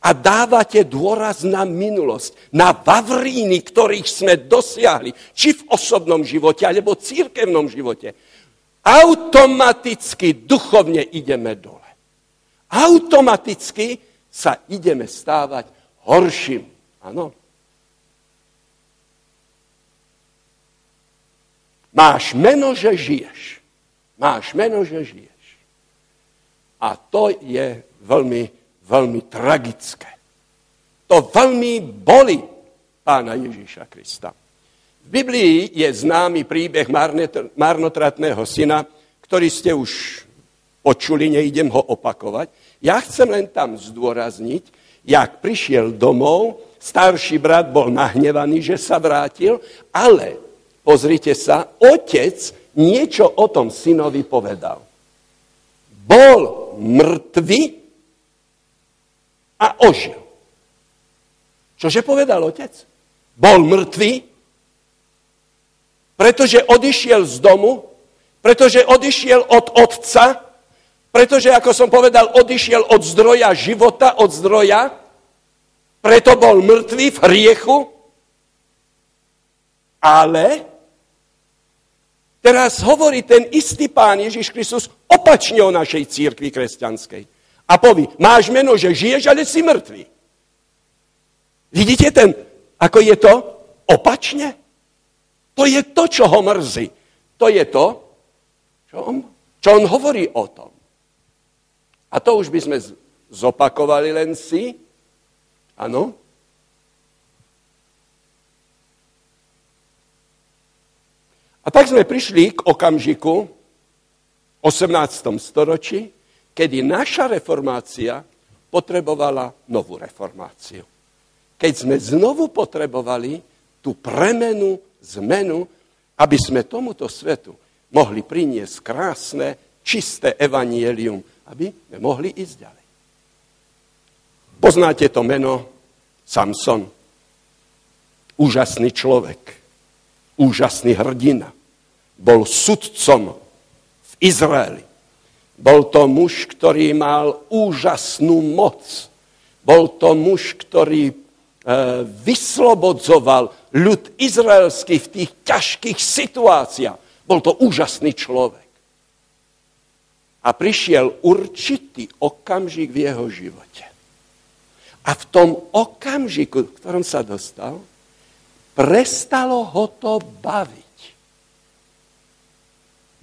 a dávate dôraz na minulosť, na vavríny, ktorých sme dosiahli, či v osobnom živote, alebo v církevnom živote, automaticky duchovne ideme dole. Automaticky sa ideme stávať horším. Áno. Máš meno, že žiješ. Máš meno, že žiješ. A to je veľmi veľmi tragické. To veľmi boli pána Ježíša Krista. V Biblii je známy príbeh marnotratného syna, ktorý ste už počuli, neidem ho opakovať. Ja chcem len tam zdôrazniť, jak prišiel domov, starší brat bol nahnevaný, že sa vrátil, ale pozrite sa, otec niečo o tom synovi povedal. Bol mŕtvy, a ožil. Čože povedal otec? Bol mŕtvý, pretože odišiel z domu, pretože odišiel od otca, pretože, ako som povedal, odišiel od zdroja života, od zdroja, preto bol mŕtvý v hriechu. Ale teraz hovorí ten istý pán Ježiš Kristus opačne o našej církvi kresťanskej. A poví, máš meno, že žiješ, ale si mŕtvý. Vidíte ten, ako je to? Opačne. To je to, čo ho mrzí. To je to, čo on, čo on hovorí o tom. A to už by sme zopakovali len si. Áno? A tak sme prišli k okamžiku 18. storočí, kedy naša reformácia potrebovala novú reformáciu. Keď sme znovu potrebovali tú premenu, zmenu, aby sme tomuto svetu mohli priniesť krásne, čisté evanielium, aby sme mohli ísť ďalej. Poznáte to meno Samson. Úžasný človek, úžasný hrdina. Bol sudcom v Izraeli. Bol to muž, ktorý mal úžasnú moc. Bol to muž, ktorý e, vyslobodzoval ľud izraelský v tých ťažkých situáciách. Bol to úžasný človek. A prišiel určitý okamžik v jeho živote. A v tom okamžiku, v ktorom sa dostal, prestalo ho to baviť.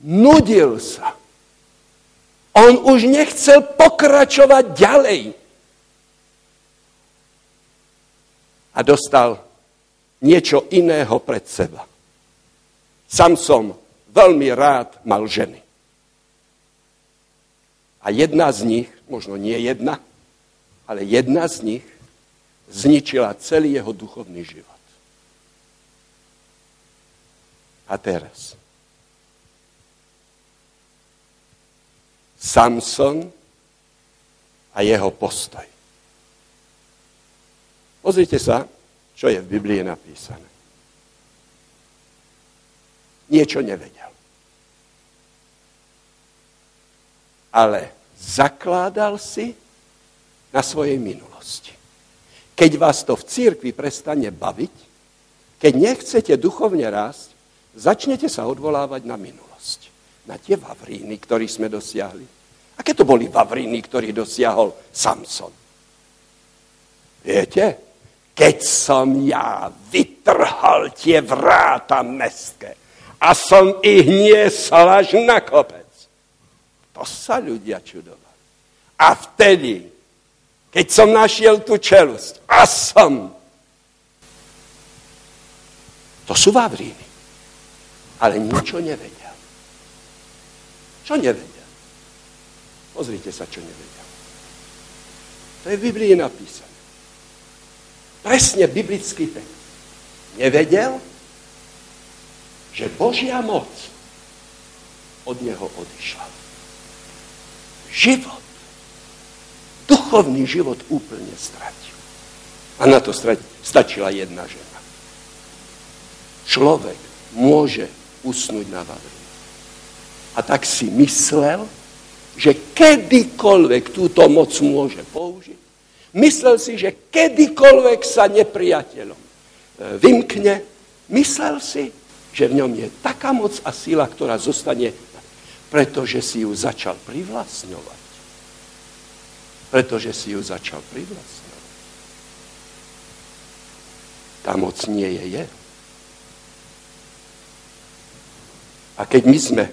Nudil sa. On už nechcel pokračovať ďalej. A dostal niečo iného pred seba. Samson veľmi rád mal ženy. A jedna z nich, možno nie jedna, ale jedna z nich zničila celý jeho duchovný život. A teraz Samson a jeho postoj. Pozrite sa, čo je v Biblii napísané. Niečo nevedel. Ale zakládal si na svojej minulosti. Keď vás to v církvi prestane baviť, keď nechcete duchovne rásť, začnete sa odvolávať na minulosť. Na tie vavríny, ktoré sme dosiahli Aké to boli vavríny, ktorý dosiahol Samson? Viete? Keď som ja vytrhal tie vráta mestské a som ich niesol až na kopec. To sa ľudia čudovali. A vtedy, keď som našiel tú čelosť a som, to sú vavríny. Ale ničo nevedia. Čo nevedia? Pozrite sa, čo nevedel. To je v Biblii napísané. Presne biblický text. Nevedel, že Božia moc od neho odišla. Život, duchovný život úplne stratil. A na to stačila jedna žena. Človek môže usnúť na vavri. A tak si myslel, že kedykoľvek túto moc môže použiť. Myslel si, že kedykoľvek sa nepriateľom e, vymkne, myslel si, že v ňom je taká moc a síla, ktorá zostane, pretože si ju začal privlastňovať. Pretože si ju začal privlastňovať. Tá moc nie je je. A keď my sme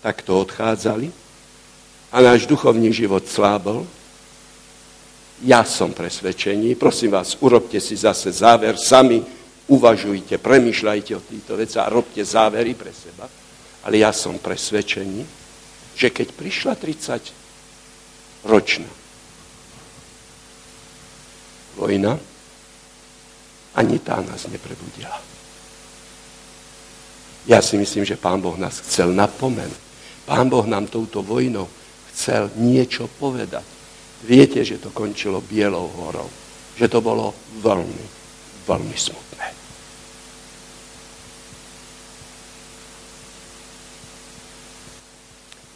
takto odchádzali, a náš duchovný život slábol, ja som presvedčený, prosím vás, urobte si zase záver, sami uvažujte, premyšľajte o týchto veciach a robte závery pre seba. Ale ja som presvedčený, že keď prišla 30 ročná vojna, ani tá nás neprebudila. Ja si myslím, že Pán Boh nás chcel napomenúť. Pán Boh nám touto vojnou chcel niečo povedať. Viete, že to končilo Bielou horou. Že to bolo veľmi, veľmi smutné.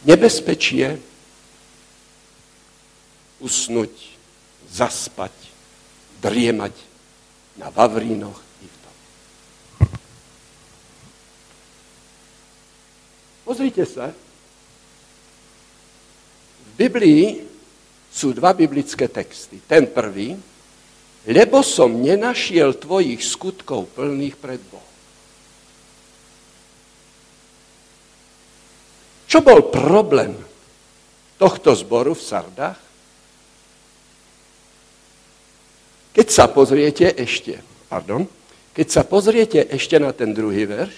Nebezpečie usnúť, zaspať, driemať na Vavrínoch i v tom. Pozrite sa, Biblii sú dva biblické texty. Ten prvý, lebo som nenašiel tvojich skutkov plných pred Bohom. Čo bol problém tohto zboru v Sardách? Keď sa pozriete ešte, pardon, keď sa pozriete ešte na ten druhý verš,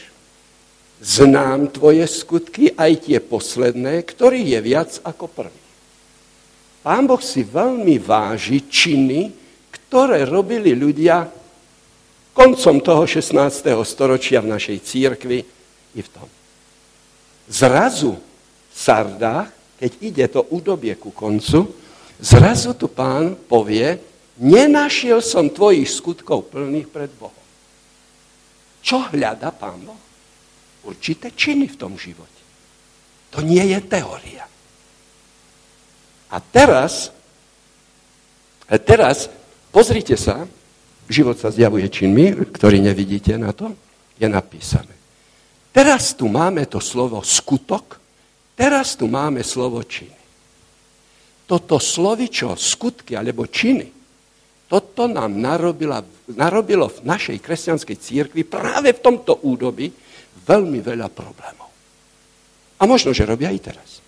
znám tvoje skutky, aj tie posledné, ktorý je viac ako prvý. Pán Boh si veľmi váži činy, ktoré robili ľudia koncom toho 16. storočia v našej církvi i v tom. Zrazu v Sardách, keď ide to údobie ku koncu, zrazu tu pán povie, nenašiel som tvojich skutkov plných pred Bohom. Čo hľada pán Boh? Určité činy v tom živote. To nie je teória. A teraz, a teraz pozrite sa, život sa zjavuje činmi, ktorý nevidíte na to, je napísané. Teraz tu máme to slovo skutok, teraz tu máme slovo činy. Toto slovičo skutky alebo činy, toto nám narobila, narobilo v našej kresťanskej církvi práve v tomto údobi veľmi veľa problémov. A možno, že robia i teraz.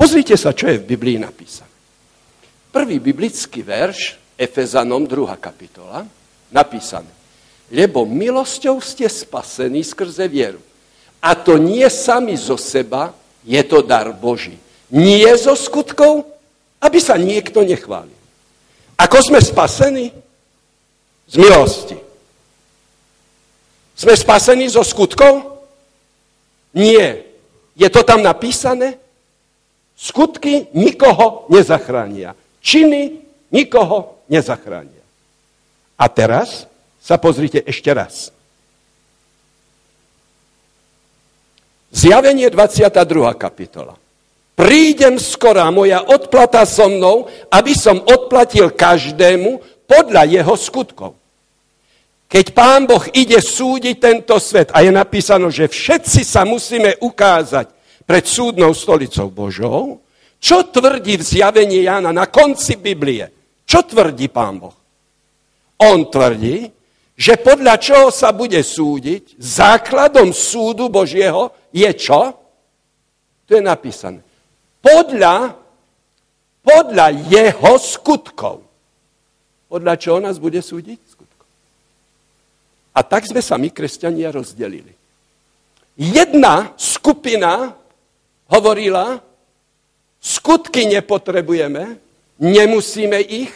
Pozrite sa, čo je v Biblii napísané. Prvý biblický verš, Efezanom 2. kapitola, napísané. Lebo milosťou ste spasení skrze vieru. A to nie sami zo seba, je to dar Boží. Nie zo skutkov, aby sa niekto nechválil. Ako sme spasení? Z milosti. Sme spasení zo skutkov? Nie. Je to tam napísané? Skutky nikoho nezachránia. Činy nikoho nezachránia. A teraz sa pozrite ešte raz. Zjavenie 22. kapitola. Prídem skoro moja odplata so mnou, aby som odplatil každému podľa jeho skutkov. Keď pán Boh ide súdiť tento svet a je napísano, že všetci sa musíme ukázať pred súdnou stolicou Božou, čo tvrdí v zjavení Jana na konci Biblie? Čo tvrdí pán Boh? On tvrdí, že podľa čoho sa bude súdiť, základom súdu Božieho je čo? Tu je napísané. Podľa, podľa jeho skutkov. Podľa čoho nás bude súdiť? Skutkov. A tak sme sa my, kresťania, rozdelili. Jedna skupina hovorila, skutky nepotrebujeme, nemusíme ich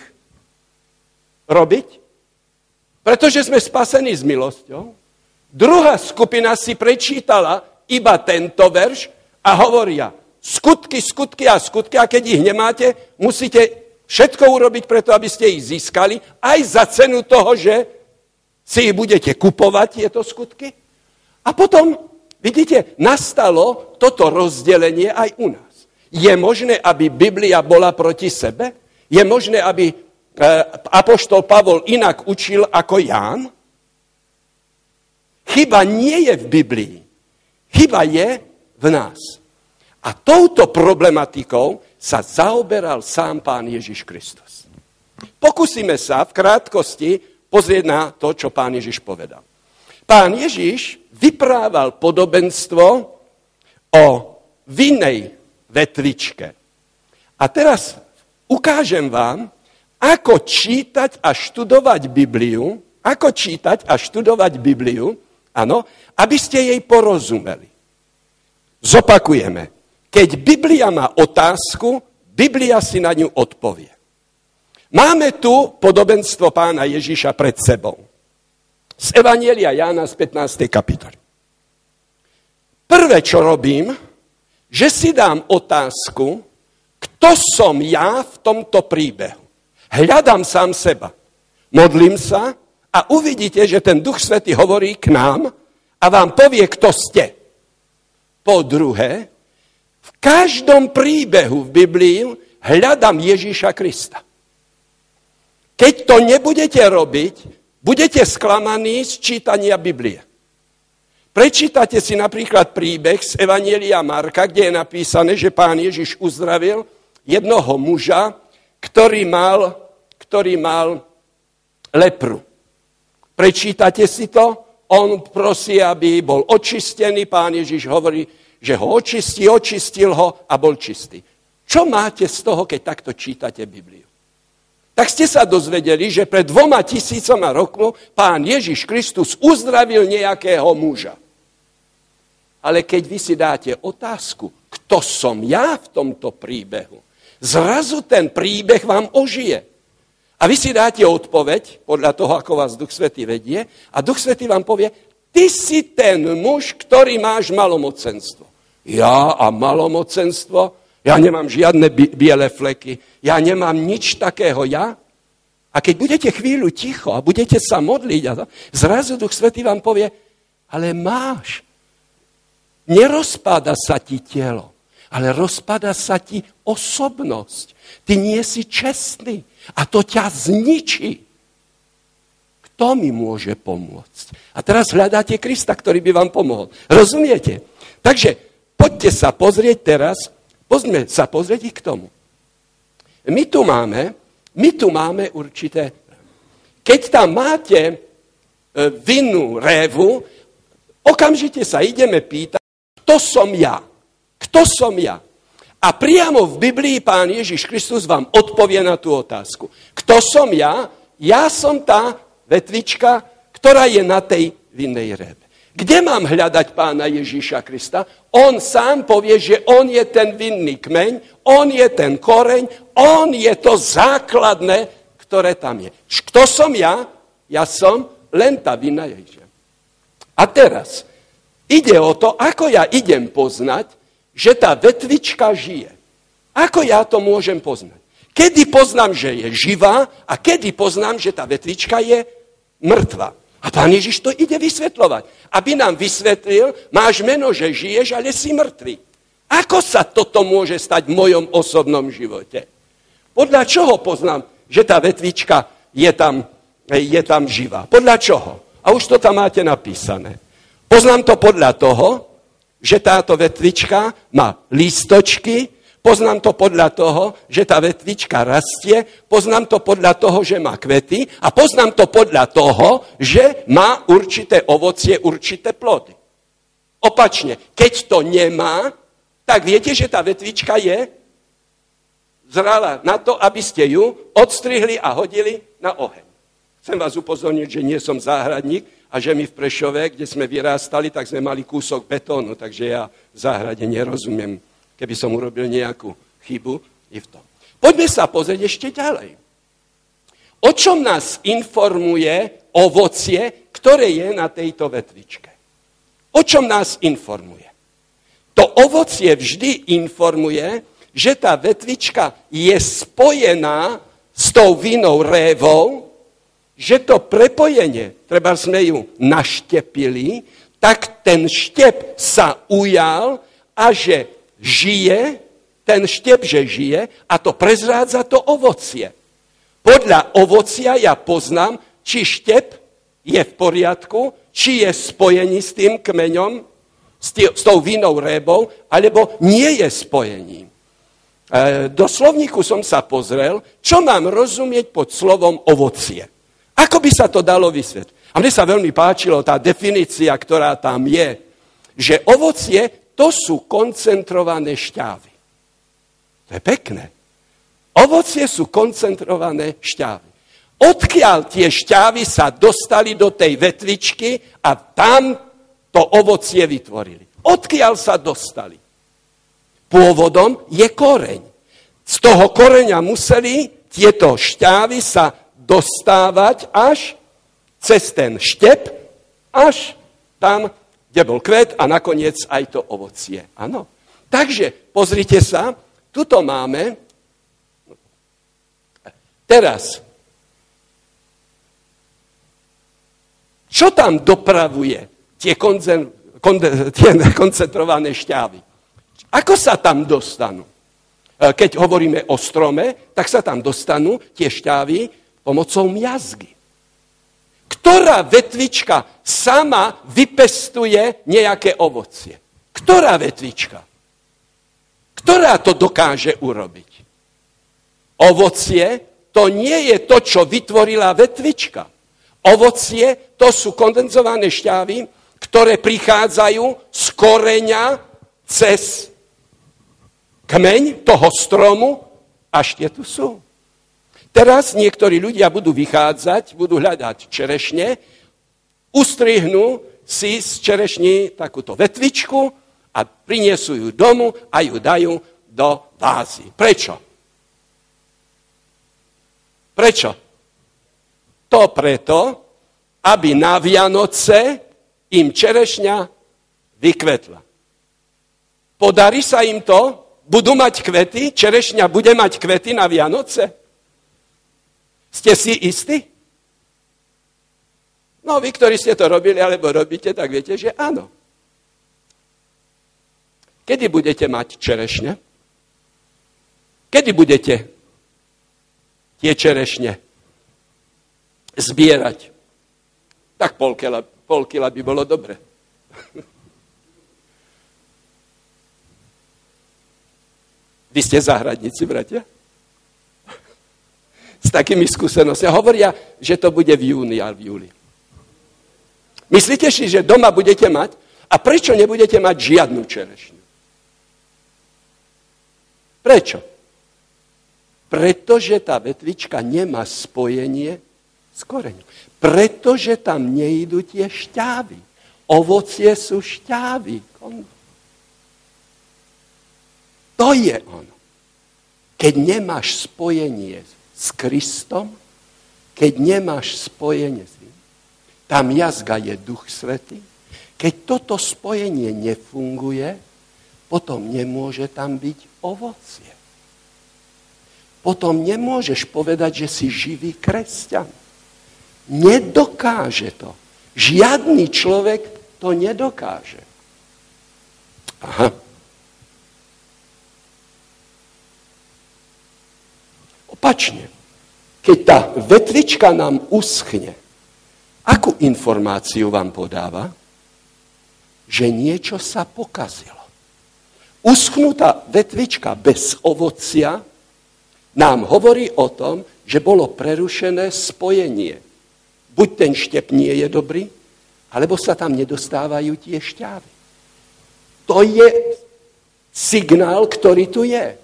robiť, pretože sme spasení s milosťou. Druhá skupina si prečítala iba tento verš a hovoria, skutky, skutky a skutky, a keď ich nemáte, musíte všetko urobiť preto, aby ste ich získali, aj za cenu toho, že si ich budete kupovať, tieto skutky. A potom, vidíte, nastalo toto rozdelenie aj u nás. Je možné, aby Biblia bola proti sebe? Je možné, aby E, apoštol Pavol inak učil ako Ján? Chyba nie je v Biblii. Chyba je v nás. A touto problematikou sa zaoberal sám pán Ježiš Kristus. Pokúsime sa v krátkosti pozrieť na to, čo pán Ježiš povedal. Pán Ježiš vyprával podobenstvo o vinnej vetvičke. A teraz ukážem vám, ako čítať a študovať Bibliu, ako čítať a študovať Bibliu, áno, aby ste jej porozumeli. Zopakujeme. Keď Biblia má otázku, Biblia si na ňu odpovie. Máme tu podobenstvo pána Ježíša pred sebou. Z Evanielia Jána z 15. kapitoly. Prvé, čo robím, že si dám otázku, kto som ja v tomto príbehu. Hľadám sám seba. Modlím sa a uvidíte, že ten Duch Svety hovorí k nám a vám povie, kto ste. Po druhé, v každom príbehu v Biblii hľadám Ježíša Krista. Keď to nebudete robiť, budete sklamaní z čítania Biblie. Prečítate si napríklad príbeh z Evanielia Marka, kde je napísané, že pán Ježiš uzdravil jednoho muža, ktorý mal, ktorý mal lepru. Prečítate si to, on prosí, aby bol očistený, pán Ježiš hovorí, že ho očistí, očistil ho a bol čistý. Čo máte z toho, keď takto čítate Bibliu? Tak ste sa dozvedeli, že pred dvoma tisícoma rokov pán Ježiš Kristus uzdravil nejakého muža. Ale keď vy si dáte otázku, kto som ja v tomto príbehu, zrazu ten príbeh vám ožije. A vy si dáte odpoveď, podľa toho, ako vás Duch Svetý vedie, a Duch Svetý vám povie, ty si ten muž, ktorý máš malomocenstvo. Ja a malomocenstvo? Ja nemám žiadne biele fleky. Ja nemám nič takého. Ja? A keď budete chvíľu ticho a budete sa modliť, a to, zrazu Duch Svetý vám povie, ale máš. Nerozpada sa ti telo, ale rozpada sa ti osobnosť. Ty nie si čestný a to ťa zničí. Kto mi môže pomôcť? A teraz hľadáte Krista, ktorý by vám pomohol. Rozumiete? Takže poďte sa pozrieť teraz Poďme sa pozrieť k tomu. My tu máme, my tu máme určité... Keď tam máte e, vinnú révu, okamžite sa ideme pýtať, kto som ja? Kto som ja? A priamo v Biblii pán Ježiš Kristus vám odpovie na tú otázku. Kto som ja? Ja som tá vetvička, ktorá je na tej vinnej réve. Kde mám hľadať pána Ježíša Krista? On sám povie, že on je ten vinný kmeň, on je ten koreň, on je to základné, ktoré tam je. Kto som ja? Ja som len tá vinná Ježíša. A teraz ide o to, ako ja idem poznať, že tá vetvička žije. Ako ja to môžem poznať? Kedy poznám, že je živá a kedy poznám, že tá vetvička je mŕtva. A pán Ježiš to ide vysvetľovať. Aby nám vysvetlil, máš meno, že žiješ, ale si mŕtvy. Ako sa toto môže stať v mojom osobnom živote? Podľa čoho poznám, že tá vetvička je tam, je tam živá? Podľa čoho? A už to tam máte napísané. Poznám to podľa toho, že táto vetvička má lístočky, Poznám to podľa toho, že tá vetvička rastie, poznám to podľa toho, že má kvety a poznám to podľa toho, že má určité ovocie, určité plody. Opačne, keď to nemá, tak viete, že tá vetvička je zrala na to, aby ste ju odstrihli a hodili na oheň. Chcem vás upozorniť, že nie som záhradník a že my v Prešove, kde sme vyrástali, tak sme mali kúsok betónu, takže ja v záhrade nerozumiem keby som urobil nejakú chybu i v tom. Poďme sa pozrieť ešte ďalej. O čom nás informuje ovocie, ktoré je na tejto vetvičke? O čom nás informuje? To ovocie vždy informuje, že tá vetvička je spojená s tou vinou révou, že to prepojenie, treba sme ju naštepili, tak ten štep sa ujal a že žije, ten štep, že žije a to prezrádza to ovocie. Podľa ovocia ja poznám, či štep je v poriadku, či je spojený s tým kmeňom, s, tou vinou rébou, alebo nie je spojením. E, do slovníku som sa pozrel, čo mám rozumieť pod slovom ovocie. Ako by sa to dalo vysvetliť? A mne sa veľmi páčilo tá definícia, ktorá tam je, že ovocie to sú koncentrované šťávy. To je pekné. Ovocie sú koncentrované šťávy. Odkiaľ tie šťávy sa dostali do tej vetvičky a tam to ovocie vytvorili. Odkiaľ sa dostali? Pôvodom je koreň. Z toho koreňa museli tieto šťávy sa dostávať až cez ten štep, až tam kde bol kvet a nakoniec aj to ovocie. Áno. Takže pozrite sa, tuto máme teraz čo tam dopravuje tie, konzen, konde, tie koncentrované šťávy? Ako sa tam dostanú? E, keď hovoríme o strome, tak sa tam dostanú tie šťávy pomocou miazgy. Ktorá vetvička sama vypestuje nejaké ovocie? Ktorá vetvička? Ktorá to dokáže urobiť? Ovocie to nie je to, čo vytvorila vetvička. Ovocie to sú kondenzované šťavy, ktoré prichádzajú z koreňa cez kmeň toho stromu, až tie tu sú. Teraz niektorí ľudia budú vychádzať, budú hľadať čerešne, ustrihnú si z čerešní takúto vetvičku a priniesú ju domu a ju dajú do vázy. Prečo? Prečo? To preto, aby na Vianoce im čerešňa vykvetla. Podarí sa im to? Budú mať kvety? Čerešňa bude mať kvety na Vianoce? Ste si istí? No, vy, ktorí ste to robili alebo robíte, tak viete, že áno. Kedy budete mať čerešne? Kedy budete tie čerešne zbierať? Tak pol kila, pol kila by bolo dobre. Vy ste zahradníci, bratia? S takými skúsenostiami. Hovoria, že to bude v júni a v júli. Myslíte si, že doma budete mať? A prečo nebudete mať žiadnu čerešňu? Prečo? Pretože tá vetvička nemá spojenie s koreňom. Pretože tam nejdú tie šťávy. Ovocie sú šťávy. To je ono. Keď nemáš spojenie s Kristom, keď nemáš spojenie s ním. Tam jazga je Duch Svetý. Keď toto spojenie nefunguje, potom nemôže tam byť ovocie. Potom nemôžeš povedať, že si živý kresťan. Nedokáže to. Žiadny človek to nedokáže. Aha. Opačne, keď tá vetvička nám uschne, akú informáciu vám podáva? Že niečo sa pokazilo. Uschnutá vetvička bez ovocia nám hovorí o tom, že bolo prerušené spojenie. Buď ten štep nie je dobrý, alebo sa tam nedostávajú tie šťávy. To je signál, ktorý tu je.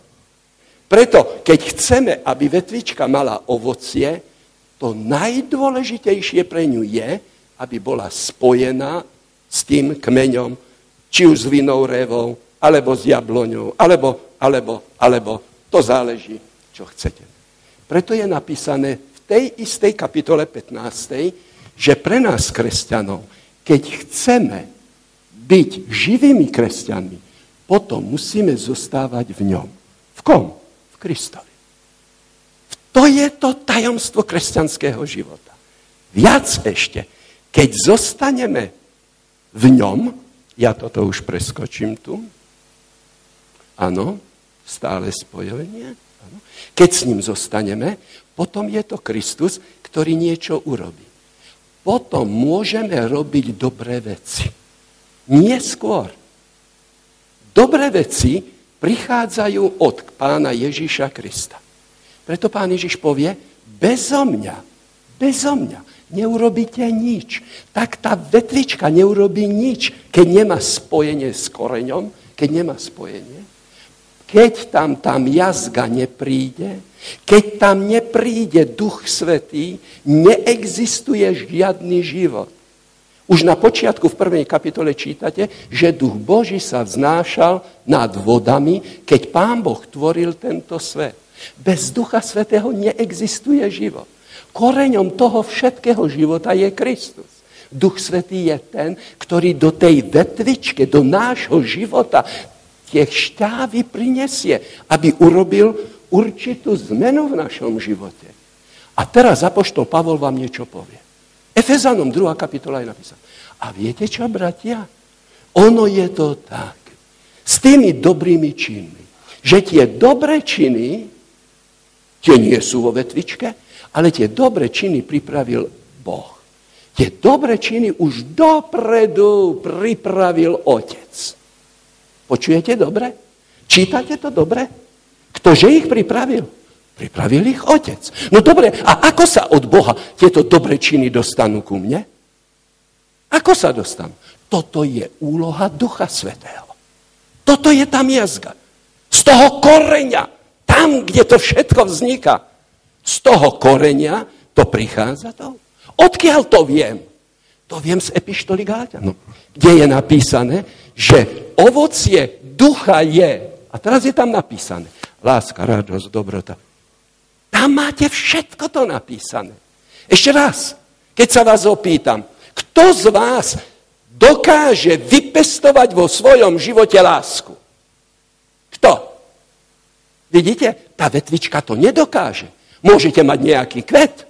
Preto, keď chceme, aby vetvička mala ovocie, to najdôležitejšie pre ňu je, aby bola spojená s tým kmeňom, či už s vinou révou, alebo s jabloňou, alebo, alebo, alebo, to záleží, čo chcete. Preto je napísané v tej istej kapitole 15, že pre nás, kresťanov, keď chceme byť živými kresťanmi, potom musíme zostávať v ňom. V kom? Kristovi. To je to tajomstvo kresťanského života. Viac ešte, keď zostaneme v ňom, ja toto už preskočím tu, áno, stále spojenie, áno, keď s ním zostaneme, potom je to Kristus, ktorý niečo urobí. Potom môžeme robiť dobré veci. Nie skôr. Dobré veci prichádzajú od pána Ježíša Krista. Preto pán Ježíš povie, bezo mňa, bezo mňa neurobíte nič. Tak tá vetvička neurobí nič, keď nemá spojenie s koreňom, keď nemá spojenie. Keď tam tam jazga nepríde, keď tam nepríde Duch Svetý, neexistuje žiadny život. Už na počiatku v prvej kapitole čítate, že duch Boží sa vznášal nad vodami, keď pán Boh tvoril tento svet. Bez ducha svetého neexistuje život. Koreňom toho všetkého života je Kristus. Duch Svetý je ten, ktorý do tej vetvičke, do nášho života tie šťávy prinesie, aby urobil určitú zmenu v našom živote. A teraz Apoštol Pavol vám niečo povie. Efezanom 2. kapitola je napísaná. A viete čo, bratia? Ono je to tak. S tými dobrými činmi. Že tie dobré činy, tie nie sú vo vetvičke, ale tie dobré činy pripravil Boh. Tie dobre činy už dopredu pripravil otec. Počujete dobre? Čítate to dobre? Ktože ich pripravil? Pripravil ich otec. No dobre, a ako sa od Boha tieto dobre činy dostanú ku mne? Ako sa dostanú? Toto je úloha Ducha Svetého. Toto je tá miazga. Z toho koreňa, tam, kde to všetko vzniká, z toho koreňa to prichádza to. Odkiaľ to viem? To viem z epištoly Gáťanov, kde je napísané, že ovocie ducha je, a teraz je tam napísané, láska, radosť, dobrota. Tam máte všetko to napísané. Ešte raz, keď sa vás opýtam, kto z vás dokáže vypestovať vo svojom živote lásku? Kto? Vidíte, tá vetvička to nedokáže. Môžete mať nejaký kvet,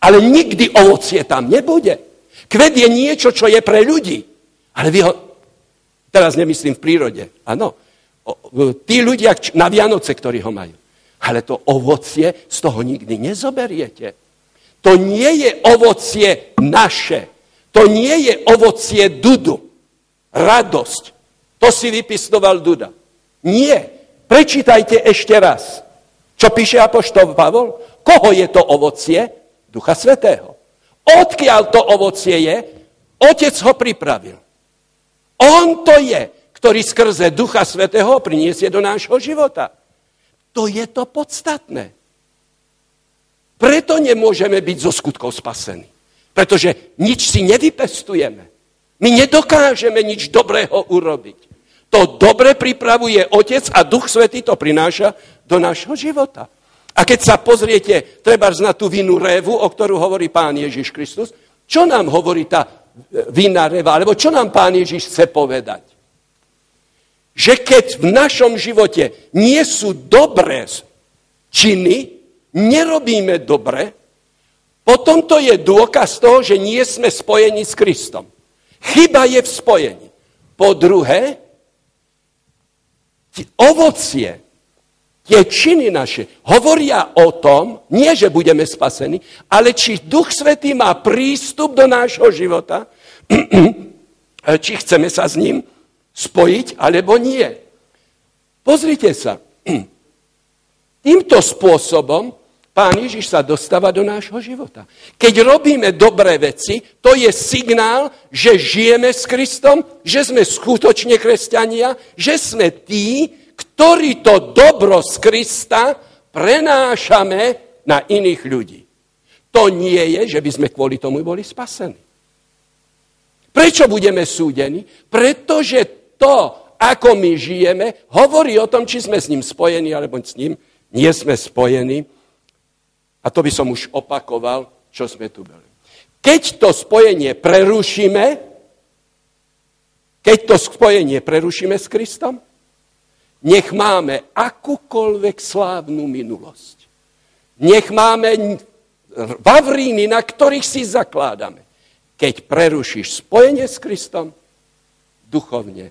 ale nikdy ovocie tam nebude. Kvet je niečo, čo je pre ľudí. Ale vy ho, teraz nemyslím v prírode, áno, tí ľudia na Vianoce, ktorí ho majú. Ale to ovocie z toho nikdy nezoberiete. To nie je ovocie naše. To nie je ovocie Dudu. Radosť. To si vypistoval Duda. Nie. Prečítajte ešte raz. Čo píše Apoštol Pavol? Koho je to ovocie? Ducha Svetého. Odkiaľ to ovocie je? Otec ho pripravil. On to je, ktorý skrze Ducha Svetého priniesie do nášho života. To je to podstatné. Preto nemôžeme byť zo skutkov spasení. Pretože nič si nevypestujeme. My nedokážeme nič dobrého urobiť. To dobre pripravuje Otec a Duch Svetý to prináša do nášho života. A keď sa pozriete treba na tú vinu révu, o ktorú hovorí pán Ježiš Kristus, čo nám hovorí tá vina réva, alebo čo nám pán Ježiš chce povedať? Že keď v našom živote nie sú dobré činy, nerobíme dobre, potom to je dôkaz toho, že nie sme spojení s Kristom. Chyba je v spojení. Po druhé, ovocie tie činy naše hovoria o tom, nie že budeme spasení, ale či Duch Svetý má prístup do nášho života, či chceme sa s ním spojiť, alebo nie. Pozrite sa. Týmto spôsobom Pán Ježiš sa dostáva do nášho života. Keď robíme dobré veci, to je signál, že žijeme s Kristom, že sme skutočne kresťania, že sme tí, ktorý to dobro z Krista prenášame na iných ľudí. To nie je, že by sme kvôli tomu boli spasení. Prečo budeme súdení? Pretože to, ako my žijeme, hovorí o tom, či sme s ním spojení, alebo s ním nie sme spojení. A to by som už opakoval, čo sme tu boli. Keď to spojenie prerušíme, keď to spojenie prerušíme s Kristom, nech máme akúkoľvek slávnu minulosť. Nech máme vavríny, na ktorých si zakládame. Keď prerušíš spojenie s Kristom, duchovne.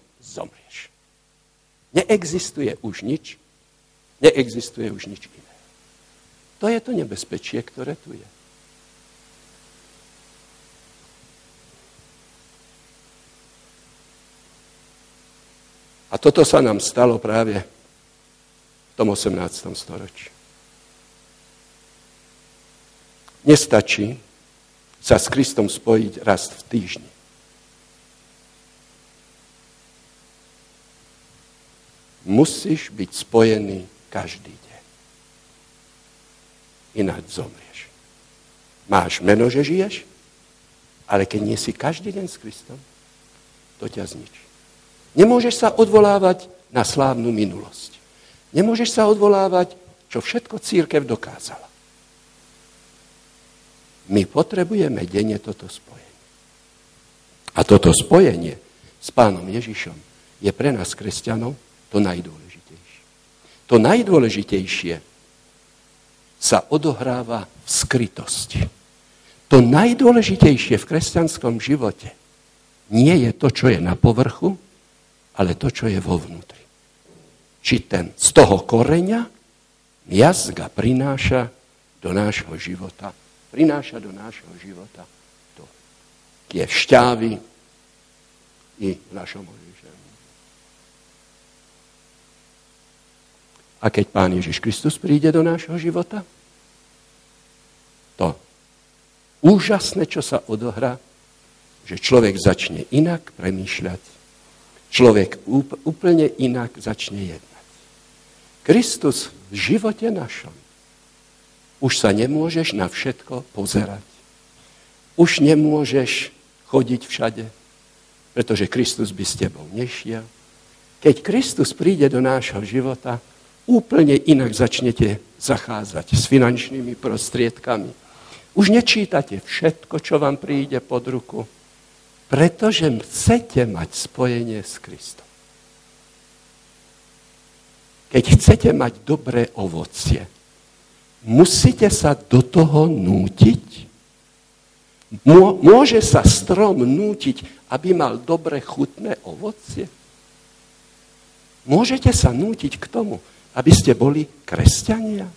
Neexistuje už nič, neexistuje už nič iné. To je to nebezpečie, ktoré tu je. A toto sa nám stalo práve v tom 18. storočí. Nestačí sa s Kristom spojiť raz v týždni. Musíš byť spojený každý deň. Ináč zomrieš. Máš meno, že žiješ, ale keď nie si každý deň s Kristom, to ťa zničí. Nemôžeš sa odvolávať na slávnu minulosť. Nemôžeš sa odvolávať, čo všetko církev dokázala. My potrebujeme denne toto spojenie. A toto spojenie s pánom Ježišom je pre nás, kresťanov, to najdôležitejšie. To najdôležitejšie sa odohráva v skrytosti. To najdôležitejšie v kresťanskom živote nie je to, čo je na povrchu, ale to, čo je vo vnútri. Či ten z toho koreňa miazga prináša do nášho života, prináša do nášho života to tie šťávy i našom A keď Pán Ježiš Kristus príde do nášho života, to úžasné, čo sa odohrá, že človek začne inak premýšľať, človek úplne inak začne jednať. Kristus v živote našom už sa nemôžeš na všetko pozerať. Už nemôžeš chodiť všade, pretože Kristus by s tebou nešiel. Keď Kristus príde do nášho života, úplne inak začnete zachádzať s finančnými prostriedkami. Už nečítate všetko, čo vám príde pod ruku, pretože chcete mať spojenie s Kristom. Keď chcete mať dobré ovocie, musíte sa do toho nútiť. Môže sa strom nútiť, aby mal dobre chutné ovocie? Môžete sa nútiť k tomu, aby ste boli kresťania?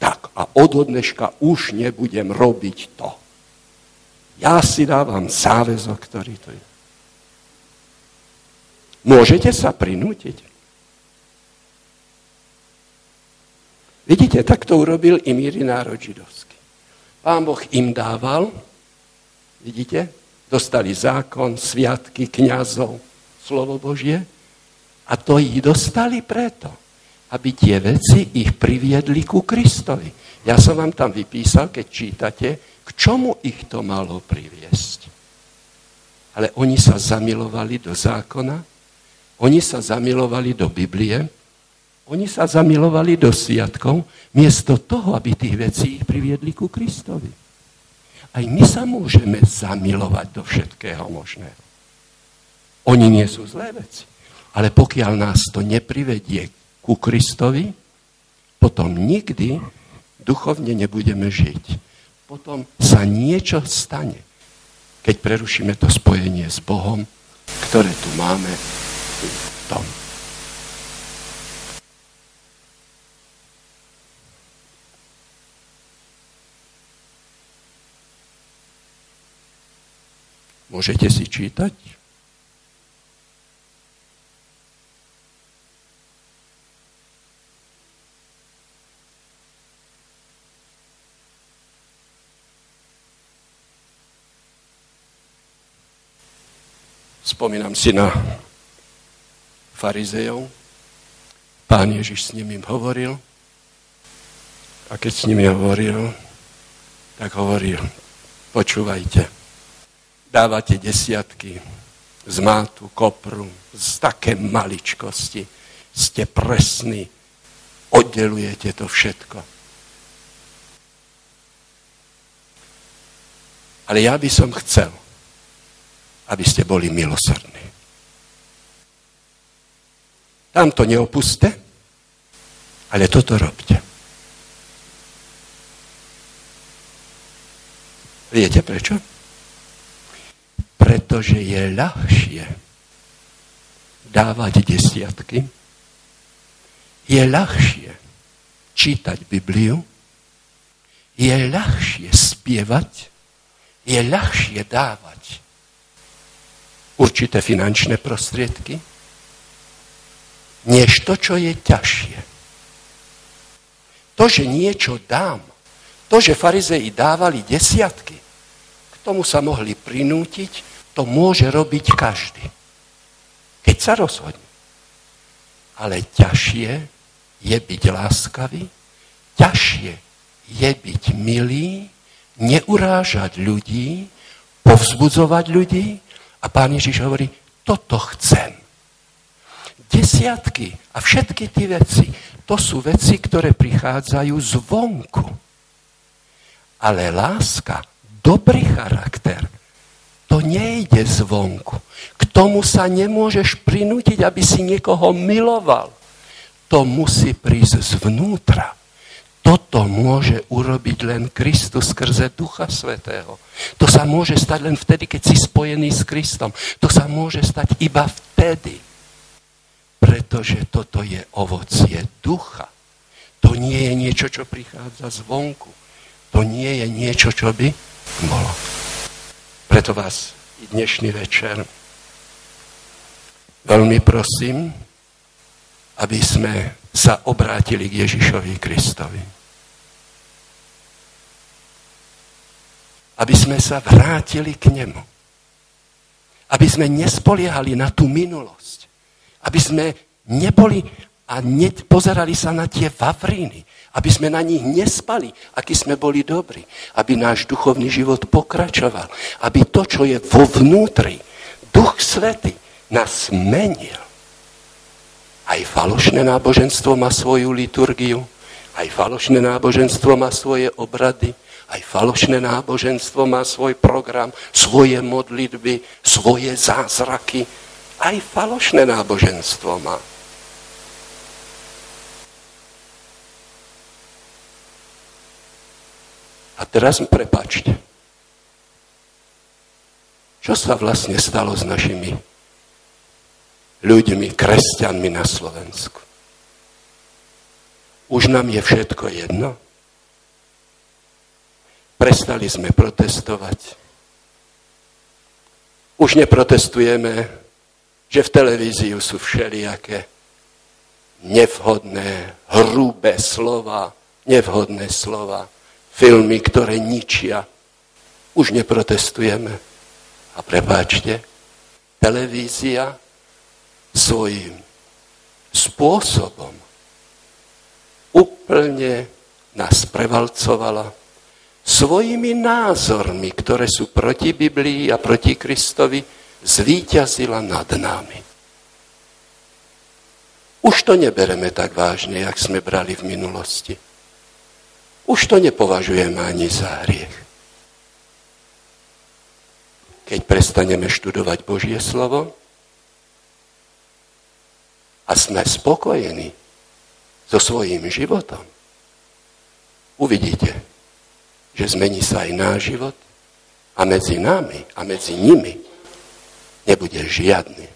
Tak a od dneška už nebudem robiť to. Ja si dávam záväzok, ktorý to je. Môžete sa prinútiť? Vidíte, tak to urobil i míry národ židovský. Pán Boh im dával, vidíte, dostali zákon, sviatky, kňazov, slovo Božie a to ich dostali preto, aby tie veci ich priviedli ku Kristovi. Ja som vám tam vypísal, keď čítate, k čomu ich to malo priviesť. Ale oni sa zamilovali do zákona, oni sa zamilovali do Biblie, oni sa zamilovali do sviatkov, miesto toho, aby tých vecí ich priviedli ku Kristovi. Aj my sa môžeme zamilovať do všetkého možného. Oni nie sú zlé veci. Ale pokiaľ nás to neprivedie ku Kristovi, potom nikdy duchovne nebudeme žiť. Potom sa niečo stane, keď prerušíme to spojenie s Bohom, ktoré tu máme v tom. Môžete si čítať? Spomínam si na farizejov. Pán Ježiš s nimi hovoril. A keď s nimi hovoril, tak hovoril, počúvajte, dávate desiatky z mátu, kopru, z také maličkosti. Ste presní, oddelujete to všetko. Ale ja by som chcel, aby ste boli milosrdní. Tam to neopuste, ale toto robte. Viete prečo? pretože je ľahšie dávať desiatky, je ľahšie čítať Bibliu, je ľahšie spievať, je ľahšie dávať určité finančné prostriedky, než to, čo je ťažšie. To, že niečo dám, to, že farizei dávali desiatky, k tomu sa mohli prinútiť, to môže robiť každý. Keď sa rozhodne. Ale ťažšie je byť láskavý, ťažšie je byť milý, neurážať ľudí, povzbudzovať ľudí. A pán Ježiš hovorí, toto chcem. Desiatky a všetky tie veci, to sú veci, ktoré prichádzajú zvonku. Ale láska, dobrý charakter, to nejde zvonku. K tomu sa nemôžeš prinútiť, aby si niekoho miloval. To musí prísť zvnútra. Toto môže urobiť len Kristus skrze Ducha Svetého. To sa môže stať len vtedy, keď si spojený s Kristom. To sa môže stať iba vtedy. Pretože toto je ovocie ducha. To nie je niečo, čo prichádza zvonku. To nie je niečo, čo by bolo. Preto vás i dnešný večer veľmi prosím, aby sme sa obrátili k Ježišovi Kristovi. Aby sme sa vrátili k nemu. Aby sme nespoliehali na tú minulosť. Aby sme neboli a pozerali sa na tie vavríny, aby sme na nich nespali, aký sme boli dobrí, aby náš duchovný život pokračoval, aby to, čo je vo vnútri, Duch Svety nás menil. Aj falošné náboženstvo má svoju liturgiu, aj falošné náboženstvo má svoje obrady, aj falošné náboženstvo má svoj program, svoje modlitby, svoje zázraky. Aj falošné náboženstvo má. A teraz mi prepačte. Čo sa vlastne stalo s našimi ľuďmi, kresťanmi na Slovensku? Už nám je všetko jedno? Prestali sme protestovať. Už neprotestujeme, že v televíziu sú všelijaké nevhodné, hrubé slova, nevhodné slova filmy, ktoré ničia. Už neprotestujeme. A prepáčte, televízia svojím spôsobom úplne nás prevalcovala svojimi názormi, ktoré sú proti Biblii a proti Kristovi, zvíťazila nad nami. Už to nebereme tak vážne, jak sme brali v minulosti už to nepovažujeme ani za hriech. Keď prestaneme študovať Božie slovo a sme spokojení so svojím životom, uvidíte, že zmení sa aj náš život a medzi nami a medzi nimi nebude žiadny,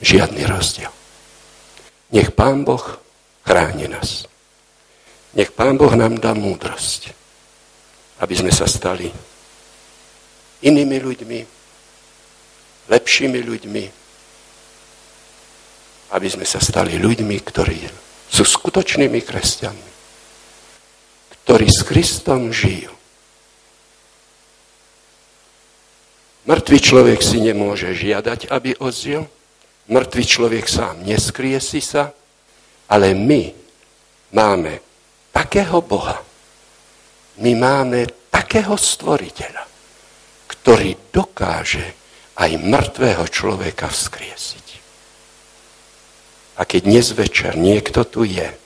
žiadny rozdiel. Nech Pán Boh chráni nás. Nech Pán Boh nám dá múdrosť, aby sme sa stali inými ľuďmi, lepšími ľuďmi, aby sme sa stali ľuďmi, ktorí sú skutočnými kresťanmi, ktorí s Kristom žijú. Mŕtvý človek si nemôže žiadať, aby ozil. Mŕtvý človek sám neskrie si sa, ale my máme takého Boha. My máme takého stvoriteľa, ktorý dokáže aj mŕtvého človeka vzkriesiť. A keď dnes večer niekto tu je,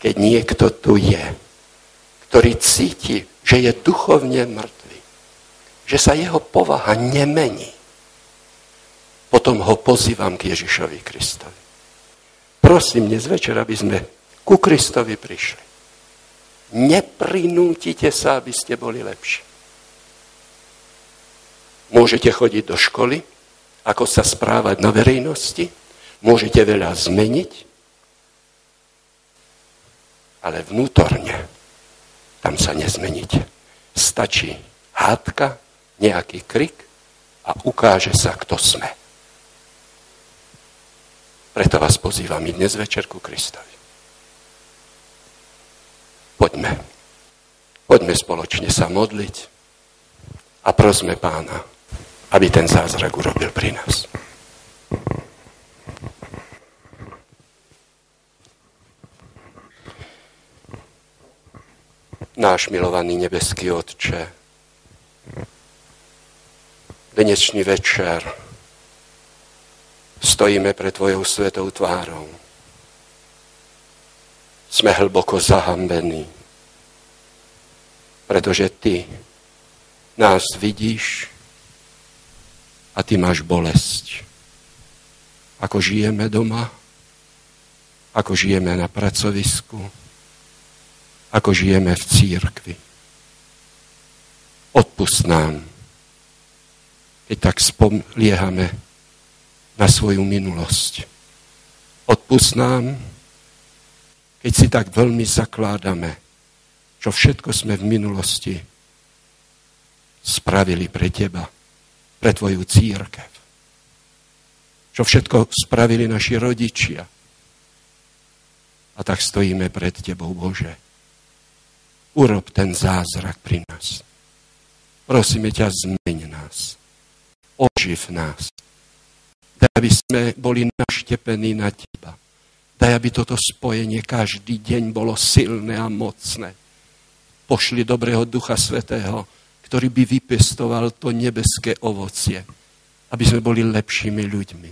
keď niekto tu je, ktorý cíti, že je duchovne mŕtvy, že sa jeho povaha nemení, potom ho pozývam k Ježišovi Kristovi. Prosím dnes večer, aby sme ku Kristovi prišli. Neprinútite sa, aby ste boli lepší. Môžete chodiť do školy, ako sa správať na verejnosti, môžete veľa zmeniť, ale vnútorne tam sa nezmeníte. Stačí hádka, nejaký krik a ukáže sa, kto sme. Preto vás pozývam i dnes večer ku Kristovi. Poďme. Poďme spoločne sa modliť a prosme pána, aby ten zázrak urobil pri nás. Náš milovaný nebeský Otče, dnešný večer stojíme pre Tvojou svetou tvárou sme hlboko zahambení, pretože ty nás vidíš a ty máš bolesť. Ako žijeme doma, ako žijeme na pracovisku, ako žijeme v církvi. Odpust nám, keď tak spoliehame na svoju minulosť. Odpust nám, keď si tak veľmi zakládame, čo všetko sme v minulosti spravili pre teba, pre tvoju církev. Čo všetko spravili naši rodičia. A tak stojíme pred tebou, Bože. Urob ten zázrak pri nás. Prosíme ťa, zmeň nás. Oživ nás. Daj, aby sme boli naštepení na teba. Daj, aby toto spojenie každý deň bolo silné a mocné. Pošli dobrého Ducha Svetého, ktorý by vypestoval to nebeské ovocie, aby sme boli lepšími ľuďmi.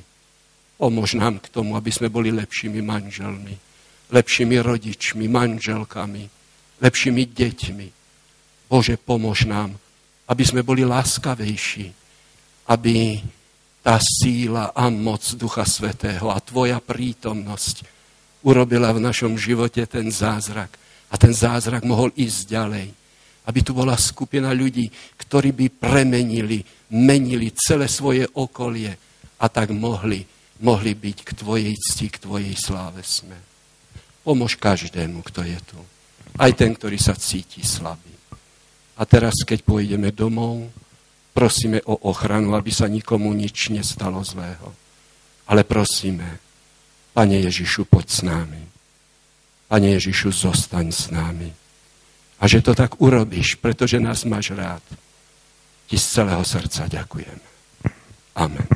Pomôž nám k tomu, aby sme boli lepšími manželmi, lepšími rodičmi, manželkami, lepšími deťmi. Bože, pomôž nám, aby sme boli láskavejší, aby tá síla a moc Ducha Svetého a Tvoja prítomnosť urobila v našom živote ten zázrak. A ten zázrak mohol ísť ďalej aby tu bola skupina ľudí, ktorí by premenili, menili celé svoje okolie a tak mohli, mohli byť k Tvojej cti, k Tvojej sláve sme. Pomôž každému, kto je tu. Aj ten, ktorý sa cíti slabý. A teraz, keď pôjdeme domov, prosíme o ochranu, aby sa nikomu nič nestalo zlého. Ale prosíme, Pane Ježišu, poď s námi. Pane Ježišu, zostaň s námi. A že to tak urobíš, pretože nás máš rád. Ti z celého srdca ďakujem. Amen.